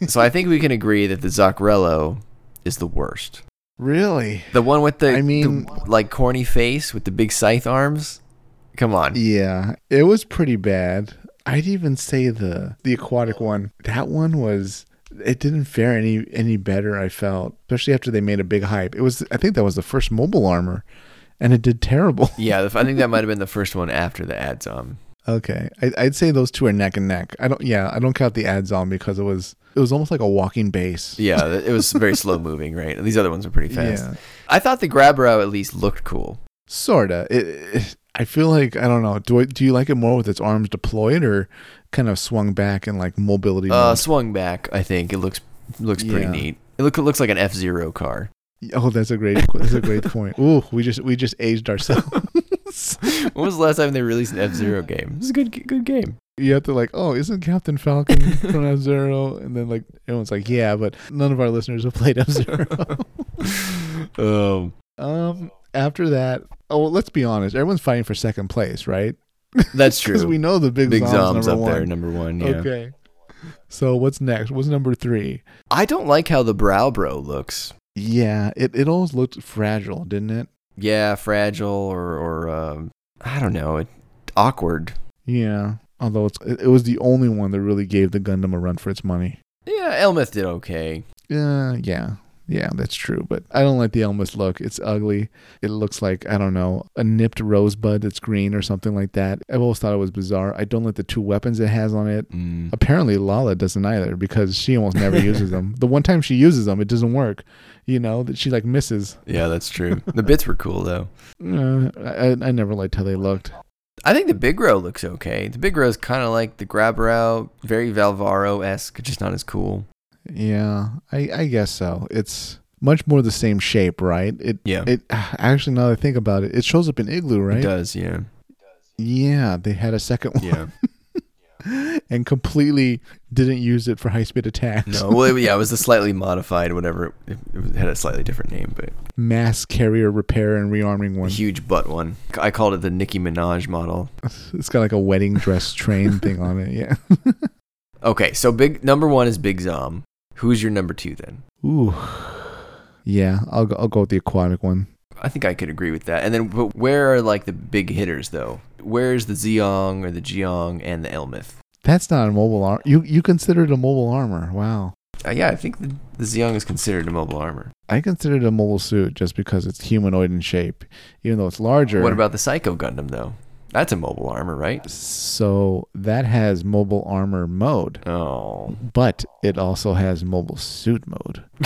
so I think we can agree that the Zakrello is the worst. really? The one with the, I mean- the, like corny face with the big scythe arms. Come on. Yeah, it was pretty bad. I'd even say the the aquatic one. That one was. It didn't fare any any better. I felt, especially after they made a big hype. It was. I think that was the first mobile armor, and it did terrible. <laughs> Yeah, I think that might have been the first one after the Adzam. Okay, I, I'd say those two are neck and neck. I don't. Yeah, I don't count the Adzam because it was it was almost like a walking base. Yeah, <laughs> it was very slow moving, right? These other ones were pretty fast. Yeah. I thought the Graublo at least looked cool. Sorta. It, it, I feel like I don't know. Do I, do you like it more with its arms deployed or kind of swung back and like mobility Uh, mode? swung back, I think it looks looks pretty Yeah. neat. It look, it looks like an F Zero car. <laughs> Oh, that's a great that's a great <laughs> point. Ooh, we just we just aged ourselves. <laughs> when was the last time they released an F Zero game? This is a good good game. you have to like, oh, isn't Captain Falcon from F Zero? And then like everyone's like, yeah, but none of our listeners have played F Zero. Um, um, after that, oh, well, let's be honest, everyone's fighting for second place, right? that's true. Because we know the Big, Big Zam's Zam's number up one. there, number one. Yeah. Okay. So what's next? What's number three? I don't like how the Braw Bro looks. Yeah, it, it always looked fragile, didn't it? Yeah, fragile or or um, I don't know, it, awkward. Yeah. Although it's it, it was the only one that really gave the Gundam a run for its money. Yeah, Elmeth did okay. Yeah, yeah. Yeah, that's true. But I don't like the Elmeth's look. It's ugly. It looks like, I don't know, a nipped rosebud that's green or something like that. I've always thought it was bizarre. I don't like the two weapons it has on it. Mm. Apparently Lala doesn't either because she almost never uses them. The one time she uses them, it doesn't work. You know, that she like misses. Yeah, that's true. the bits were cool though. Uh, I, I never liked how they looked. I think the Bigro looks okay. The Bigro is kind of like the Graublo, very Valvaro esque, just not as cool. Yeah, I, I guess so. It's much more the same shape, right? It Yeah, it <sighs> actually now that I think about it, it shows up in Igloo, right? it does. Yeah, Yeah, they had a second one yeah. <laughs> and completely didn't use it for high speed attacks. No, well, yeah, it was a slightly modified, whatever. It, it had a slightly different name, but Mass carrier repair and rearming one. huge butt one. I called it the Nicki Minaj model. <laughs> It's got like a wedding dress train thing on it. Yeah. <laughs> Okay, so big number one is Big Zam. Who's your number two then? Ooh. Yeah, I'll go, I'll go with the aquatic one. I think I could agree with that. And then, but where are like the big hitters though? Where's the Zeong or the Geong and the Elmeth? That's not a mobile armor. You you consider it a mobile armor? Wow. Uh, yeah, I think the, the Zeong is considered a mobile armor. I consider it a mobile suit just because it's humanoid in shape, even though it's larger. What about the Psycho Gundam though? That's a mobile armor, right? So that has mobile armor mode, Oh, but it also has mobile suit mode. <laughs>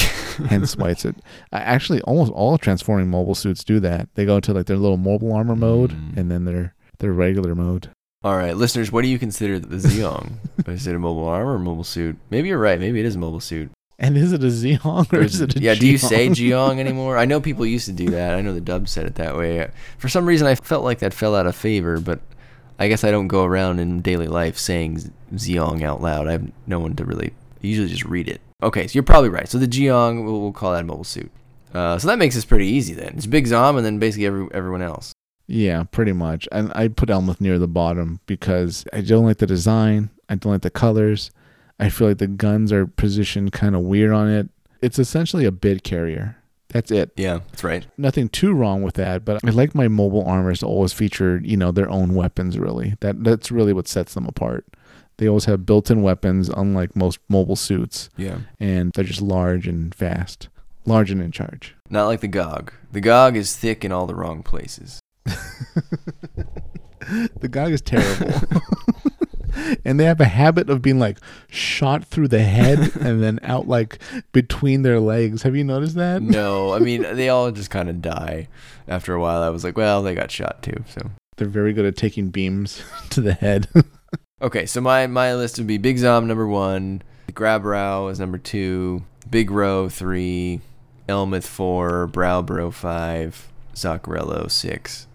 Hence why it's a. Actually, almost all transforming mobile suits do that. They go into like their little mobile armor mode Mm. and then their their regular mode. all right, listeners. What do you consider the Zeong? <laughs> is it a mobile armor or mobile suit? Maybe you're right. Maybe it is a mobile suit. And is it a Zeong or is it a yeah, do you say Geong? Geong <laughs> anymore? I know people used to do that. I know the dub said it that way. For some reason, I felt like that fell out of favor, but I guess I don't go around in daily life saying Z- Zeong out loud. I have no one to really. I usually just read it. Okay, so you're probably right. So the Geong, we'll, we'll call that a mobile suit. Uh, so that makes this pretty easy then. It's Big Zam and then basically every, everyone else. Yeah, pretty much. And I put Elmeth near the bottom because I don't like the design. I don't like the colors. I feel like the guns are positioned kind of weird on it. It's essentially a bit carrier. That's it. Yeah, that's right. Nothing too wrong with that, but I like my mobile armors to always feature, you know, their own weapons really. That that's really what sets them apart. They always have built-in weapons unlike most mobile suits, Yeah. and they're just large and fast. Large and in charge. Not like the Gogg. The Gogg is thick in all the wrong places. <laughs> The Gogg is terrible. <laughs> and they have a habit of being like shot through the head <laughs> and then out like between their legs. Have you noticed that? No, I mean, they all just kind of die after a while. I was like, well, they got shot too, so. They're very good at taking beams <laughs> to the head. <laughs> Okay, so my, my list would be Big Zam number one, Graublo is number two, Bigro three, Elmeth four, Braw Bro five, Zakrello six.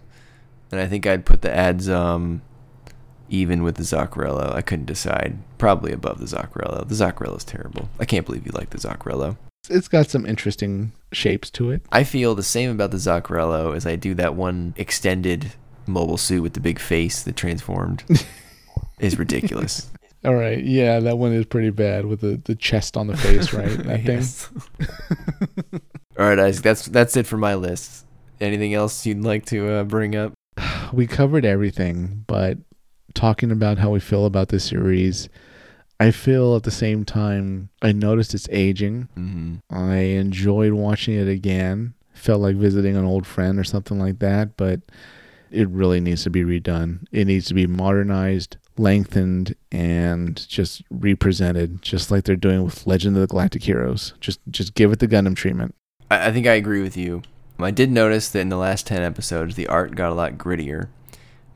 And I think I'd put the Adzam even with the Zakrello. I couldn't decide. Probably above the Zakrello. The Zakrello's terrible. I can't believe you like the Zakrello. it's got some interesting shapes to it. I feel the same about the Zakrello as I do that one extended mobile suit with the big face that transformed. <laughs> is ridiculous. All right. Yeah, that one is pretty bad with the, the chest on the face, right? <laughs> That thing. All right, Isaac. That's that's it for my list. Anything else you'd like to uh, bring up? <sighs> We covered everything, but talking about how we feel about this series, I feel at the same time I noticed it's aging. Mm-hmm. I enjoyed watching it again. Felt like visiting an old friend or something like that, but it really needs to be redone. It needs to be modernized, lengthened, and just represented, just like they're doing with Legend of the Galactic Heroes. Just just give it the Gundam treatment. I, I think I agree with you. I did notice that in the last ten episodes, the art got a lot grittier,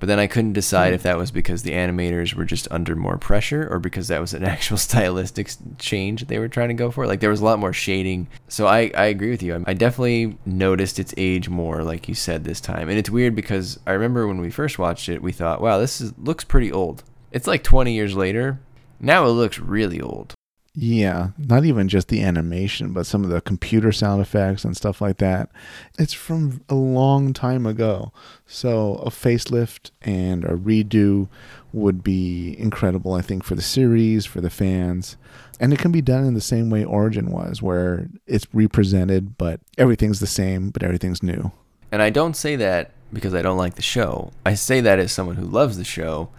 but then I couldn't decide hmm. if that was because the animators were just under more pressure or because that was an <laughs> actual stylistic change they were trying to go for. Like there was a lot more shading. So I, I agree with you. I definitely noticed its age more, like you said this time. And it's weird because I remember when we first watched it, we thought, wow, this is, looks pretty old. It's like 20 years later. Now it looks really old. Yeah, not even just the animation, but some of the computer sound effects and stuff like that. It's from a long time ago. So a facelift and a redo would be incredible, I think, for the series, for the fans. And it can be done in the same way Origin was, where it's represented, but everything's the same, but everything's new. And I don't say that because I don't like the show. I say that as someone who loves the show,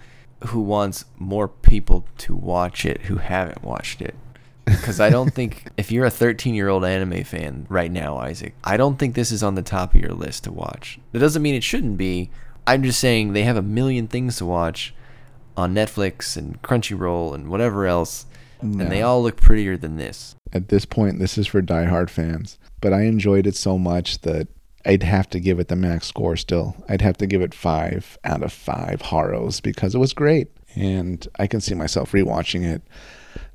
who wants more people to watch it who haven't watched it. Because I don't think, <laughs> if you're a 13 year old anime fan right now, Isaac, I don't think this is on the top of your list to watch. That doesn't mean it shouldn't be. I'm just saying they have a million things to watch on Netflix and Crunchyroll and whatever else, and they all look prettier than this. At this point, this is for diehard fans. But I enjoyed it so much that I'd have to give it the max score still. I'd have to give it five out of five Haros because it was great. And I can see myself rewatching it.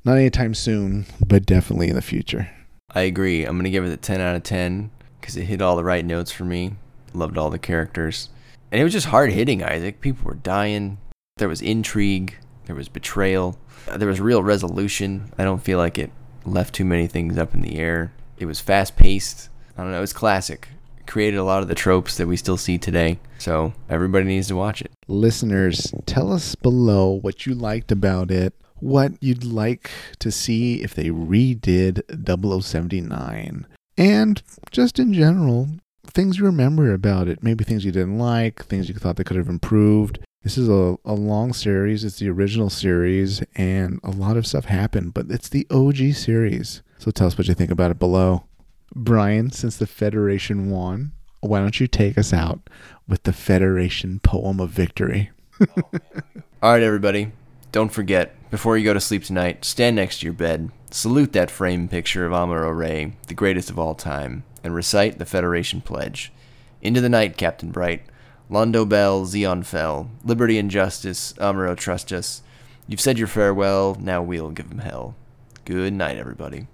Not anytime soon, but definitely in the future. I agree. I'm gonna give it a 10 out of 10 because it hit all the right notes for me. Loved all the characters, and it was just hard hitting. Isaac, people were dying. There was intrigue. There was betrayal. There was real resolution. I don't feel like it left too many things up in the air. It was fast paced. I don't know. It was classic. It created a lot of the tropes that we still see today. So everybody needs to watch it. Listeners, tell us below what you liked about it, what you'd like to see if they redid 0079, and just in general, things you remember about it. Maybe things you didn't like, things you thought they could have improved. This is a, a long series, it's the original series, and a lot of stuff happened, but it's the OG series. So tell us what you think about it below. Brian, since the Federation won, why don't you take us out with the Federation poem of victory? <laughs> All right, everybody. Don't forget, before you go to sleep tonight, stand next to your bed, salute that framed picture of Amuro Ray, the greatest of all time, and recite the Federation Pledge. Into the night, Captain Bright. Londo Bell, Zeon fell. Liberty and justice, Amuro trust us. You've said your farewell, now we'll give 'em hell. Good night, everybody.